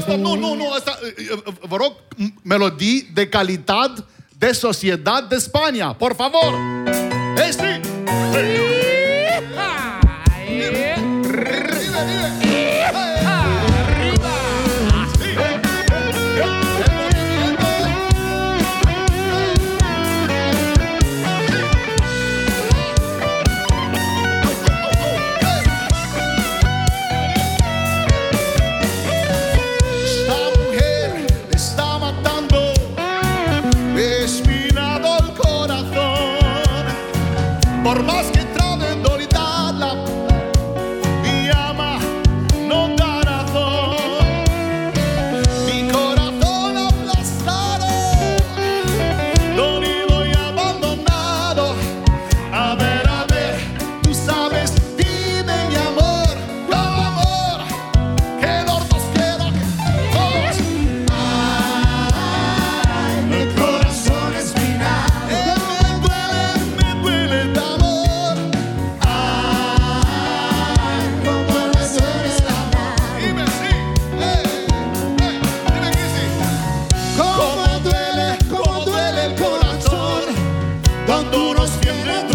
Stop, stop, nu, nu, nu, asta, uh, uh, vă rog, m- melodii de calitate de Sociedad de Spania, por favor. Este! Esta cuando nos tienen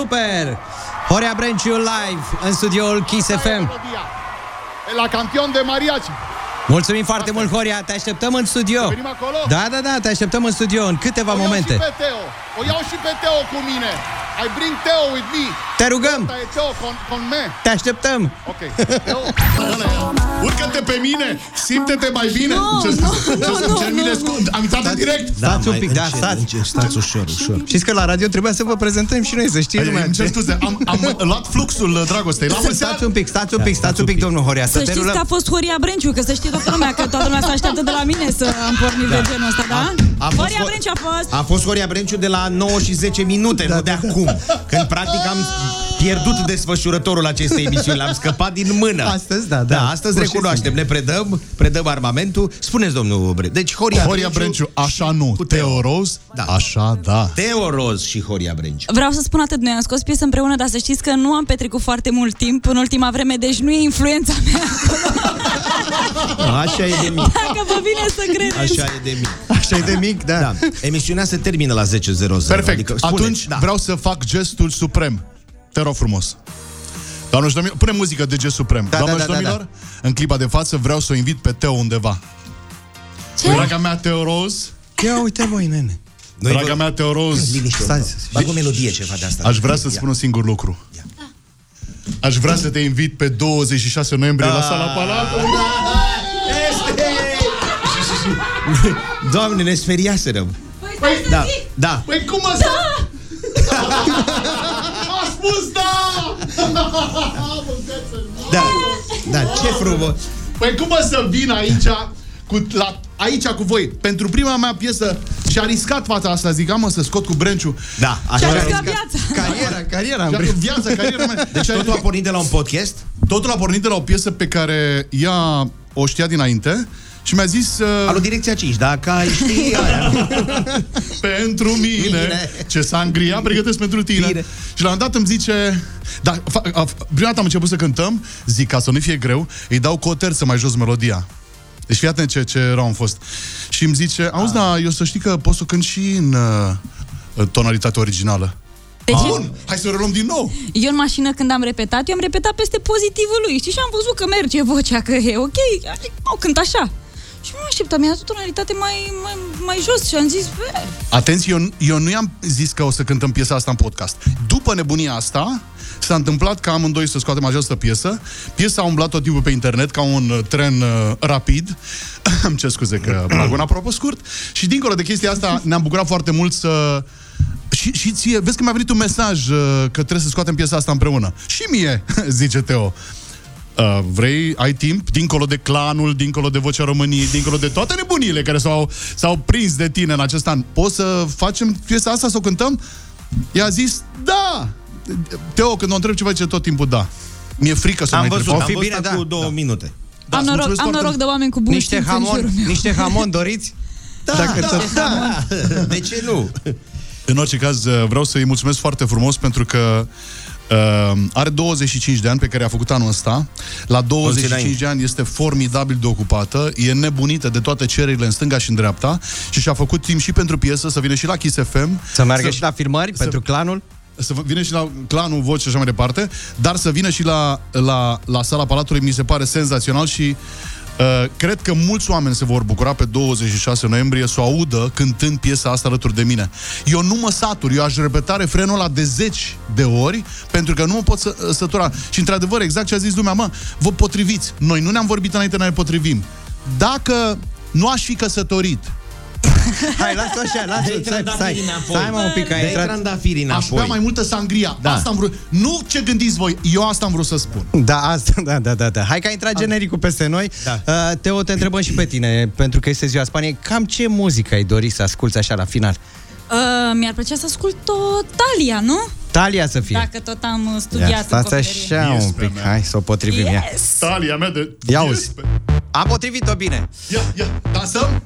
super! Horia Brenciu live în studioul Kiss FM. La campion de mariachi. Mulțumim foarte mult, Horia, te așteptăm în studio. Venim acolo? Da, da, da, te așteptăm în studio în câteva O iau momente. și pe Teo. O iau și pe Teo cu mine. I bring Teo with me. Te rugăm. Ăsta e Teo con, con me. Te așteptăm. Ok. Teo. Urcă-te pe mine. Simte-te mai bine. Nu, Ce- nu, ce- nu, ce- nu, Am intrat în Da, direct. direct. Stați un pic, da, stați. Stați ușor, ușor. Știți că la radio trebuia să vă prezentăm și noi, să știe lumea. Îmi cer scuze, am, am luat fluxul uh, dragostei. La mulți ani. Stați un pic, stați un pic, stați un pic, domnul Horia, Să să te știți că a rulăm. fost Horia Brenciu, că să știe toată lumea, că toată lumea se așteaptă de la mine să am pornit de genul ăsta, da? a fost Horia ho- Brenciu a fost. A fost Horia Brenciu de la 9 și 10 minute, da, nu de acum. Când practic am pierdut desfășurătorul acestei emisiuni, l-am scăpat din mână. Astăzi, da, Da, da. astăzi Pur și recunoaștem, ne predăm, predăm armamentul. Spuneți, domnul Bre... Deci Horia, Horia Brenciu, așa nu. Teo Rose, Da. așa da. Teo Roz și Horia Brenciu. Vreau să spun atât, noi am scos piesă împreună, dar să știți că nu am petrecut foarte mult timp în ultima vreme, deci nu e influența mea. Așa e de mic. Dacă vă vine să credeți. Așa e de mic. Așa e de mic, da. da. Emisiunea se termină la 10.00. Perfect. Adică, spuneți, Atunci da. vreau să fac gestul suprem. Te rog frumos. Doamne și domnilor, pune muzică de gest suprem. Da, Doamne da, și da, da, domnilor, în clipa de față vreau să o invit pe Teo undeva. Ce? Draga mea Teo Rose, Ia uite voi, nene. Noi draga mea Teo Rose, Liniște, Stai, Bag o melodie ceva de asta. aș vrea să spun un singur lucru. Aș vrea să te invit pe 26 noiembrie Da. la sala Palatului. Doamne, ne speriaseră. Păi, Da, da. Păi cum asta? A spus da! Da, da, ce frumos. Păi cum o să vin aici cu, la, aici cu voi pentru prima mea piesă și a riscat fata asta, zic, am mă să scot cu Brenciu. Da, Și așa a e. riscat viața. Cariera, cariera. Și a- Viața, cariera mea. Deci Și a- totul a pornit de la un podcast? totul a pornit de la o piesă pe care ea o știa dinainte și mi-a zis uh, Alo, direcția 5, dacă ai ști aia. pentru mine, Mine. ce sangria pregătesc pentru tine. Bine. Și la un dat îmi zice, da, fa, a, prima dată am început să cântăm, zic, ca să nu fie greu, îi dau coter să mai jos melodia. Deci fii atent ce, ce rău am fost. Și îmi zice, auzi, da, eu să știi că pot să cânt și în uh, tonalitate originală. De ce? Bun, hai să o reluăm din nou. Eu în mașină când am repetat, eu am repetat peste pozitivul lui, știi? Și am văzut că merge vocea, că e ok. Am zis, o cânt așa. Și nu mă așteptam, mi-a dat o tonalitate mai, mai, mai jos și am zis, bă, Atenție, eu, eu nu i-am zis că o să cântăm piesa asta în podcast. După nebunia asta, s-a întâmplat ca amândoi să scoatem această piesă. Piesa a umblat tot timpul pe internet ca un uh, tren uh, rapid. Îmi cer scuze că bag un apropo scurt. Și dincolo de chestia asta, ne-am bucurat foarte mult să... Și, și ție, vezi că mi-a venit un mesaj uh, că trebuie să scoatem piesa asta împreună. Și mie, zice Teo. Uh, vrei, ai timp, dincolo de clanul, dincolo de Vocea României, dincolo de toate nebunile care s-au, s-au prins de tine în acest an, poți să facem piesa asta, să o cântăm? I-a zis, da! Teo, când o întreb ceva, zice tot timpul da. Mi-e frică să Am mai văzut, întreb. am fi văzut bine, cu da. două Da. minute. Da, am îți noroc, mulțumesc am foarte noroc de oameni cu bun Niște simț în hamon, jurul meu. niște hamon doriți? Da, Dacă da, tot- da. De ce nu? În orice caz, uh, vreau să-i mulțumesc foarte frumos pentru că uh, are 25 de ani pe care a făcut anul ăsta. La 25 de ani este formidabil de ocupată, e nebunită de toate cererile în stânga și în dreapta și și-a făcut timp și pentru piesă, să vină și la Kiss FM. Să meargă și la filmări pentru clanul? să vină și la clanul Voce și așa mai departe, dar să vină și la, la, la sala Palatului mi se pare senzațional și uh, cred că mulți oameni se vor bucura pe 26 noiembrie să o audă cântând piesa asta alături de mine. Eu nu mă satur, eu aș repeta refrenul ăla de zeci de ori, pentru că nu mă pot să, sătura. Și într-adevăr, exact ce a zis lumea, mă, vă potriviți. Noi nu ne-am vorbit înainte, noi ne potrivim. Dacă nu aș fi căsătorit, Hai, lasă așa, lasă, Dă-i stai, stai, trandafiri înapoi. stai mă un pic, că ai Dă-i intrat... trandafiri aș înapoi. bea mai multă sangria. Da. Asta am vrut. Nu ce gândiți voi, eu asta am vrut să spun. Da, asta, da, da, da, da. Hai că a intrat genericul peste noi. Da. Uh, Teo, te întrebăm și pe tine, pentru că este ziua Spaniei. Cam ce muzică ai dori să asculti așa la final? Uh, mi-ar plăcea să ascult o Talia, nu? Talia să fie. Dacă tot am uh, studiat Ia, în stați copilărie. așa Yes, un pic, mea. hai să o potrivim ea. Yes! Talia mea de... Ia uzi. Am potrivit-o bine. Ia, ia, dansăm?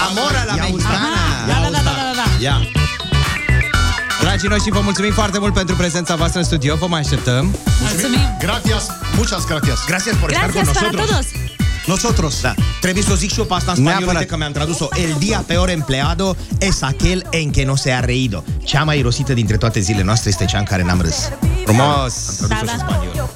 Da. Amora la mexicana. Da, da, da, da, da, da. Ia. Dragii noștri, vă mulțumim foarte mult pentru prezența voastră în studio. Vă mai așteptăm. Mulțumim! Gracias, muchas gracias. Gracias por estar con Gracias para nosotros. todos! Nosotros. Da. Trebuie să o zic și eu pe asta în spaniolă, Neapărat. uite că mi-am tradus-o. El día peor empleado es aquel en que no se ha reído. Cea mai irosită dintre toate zilele noastre este cea în care n-am râs. Frumos! Am tradus-o și în spaniolă.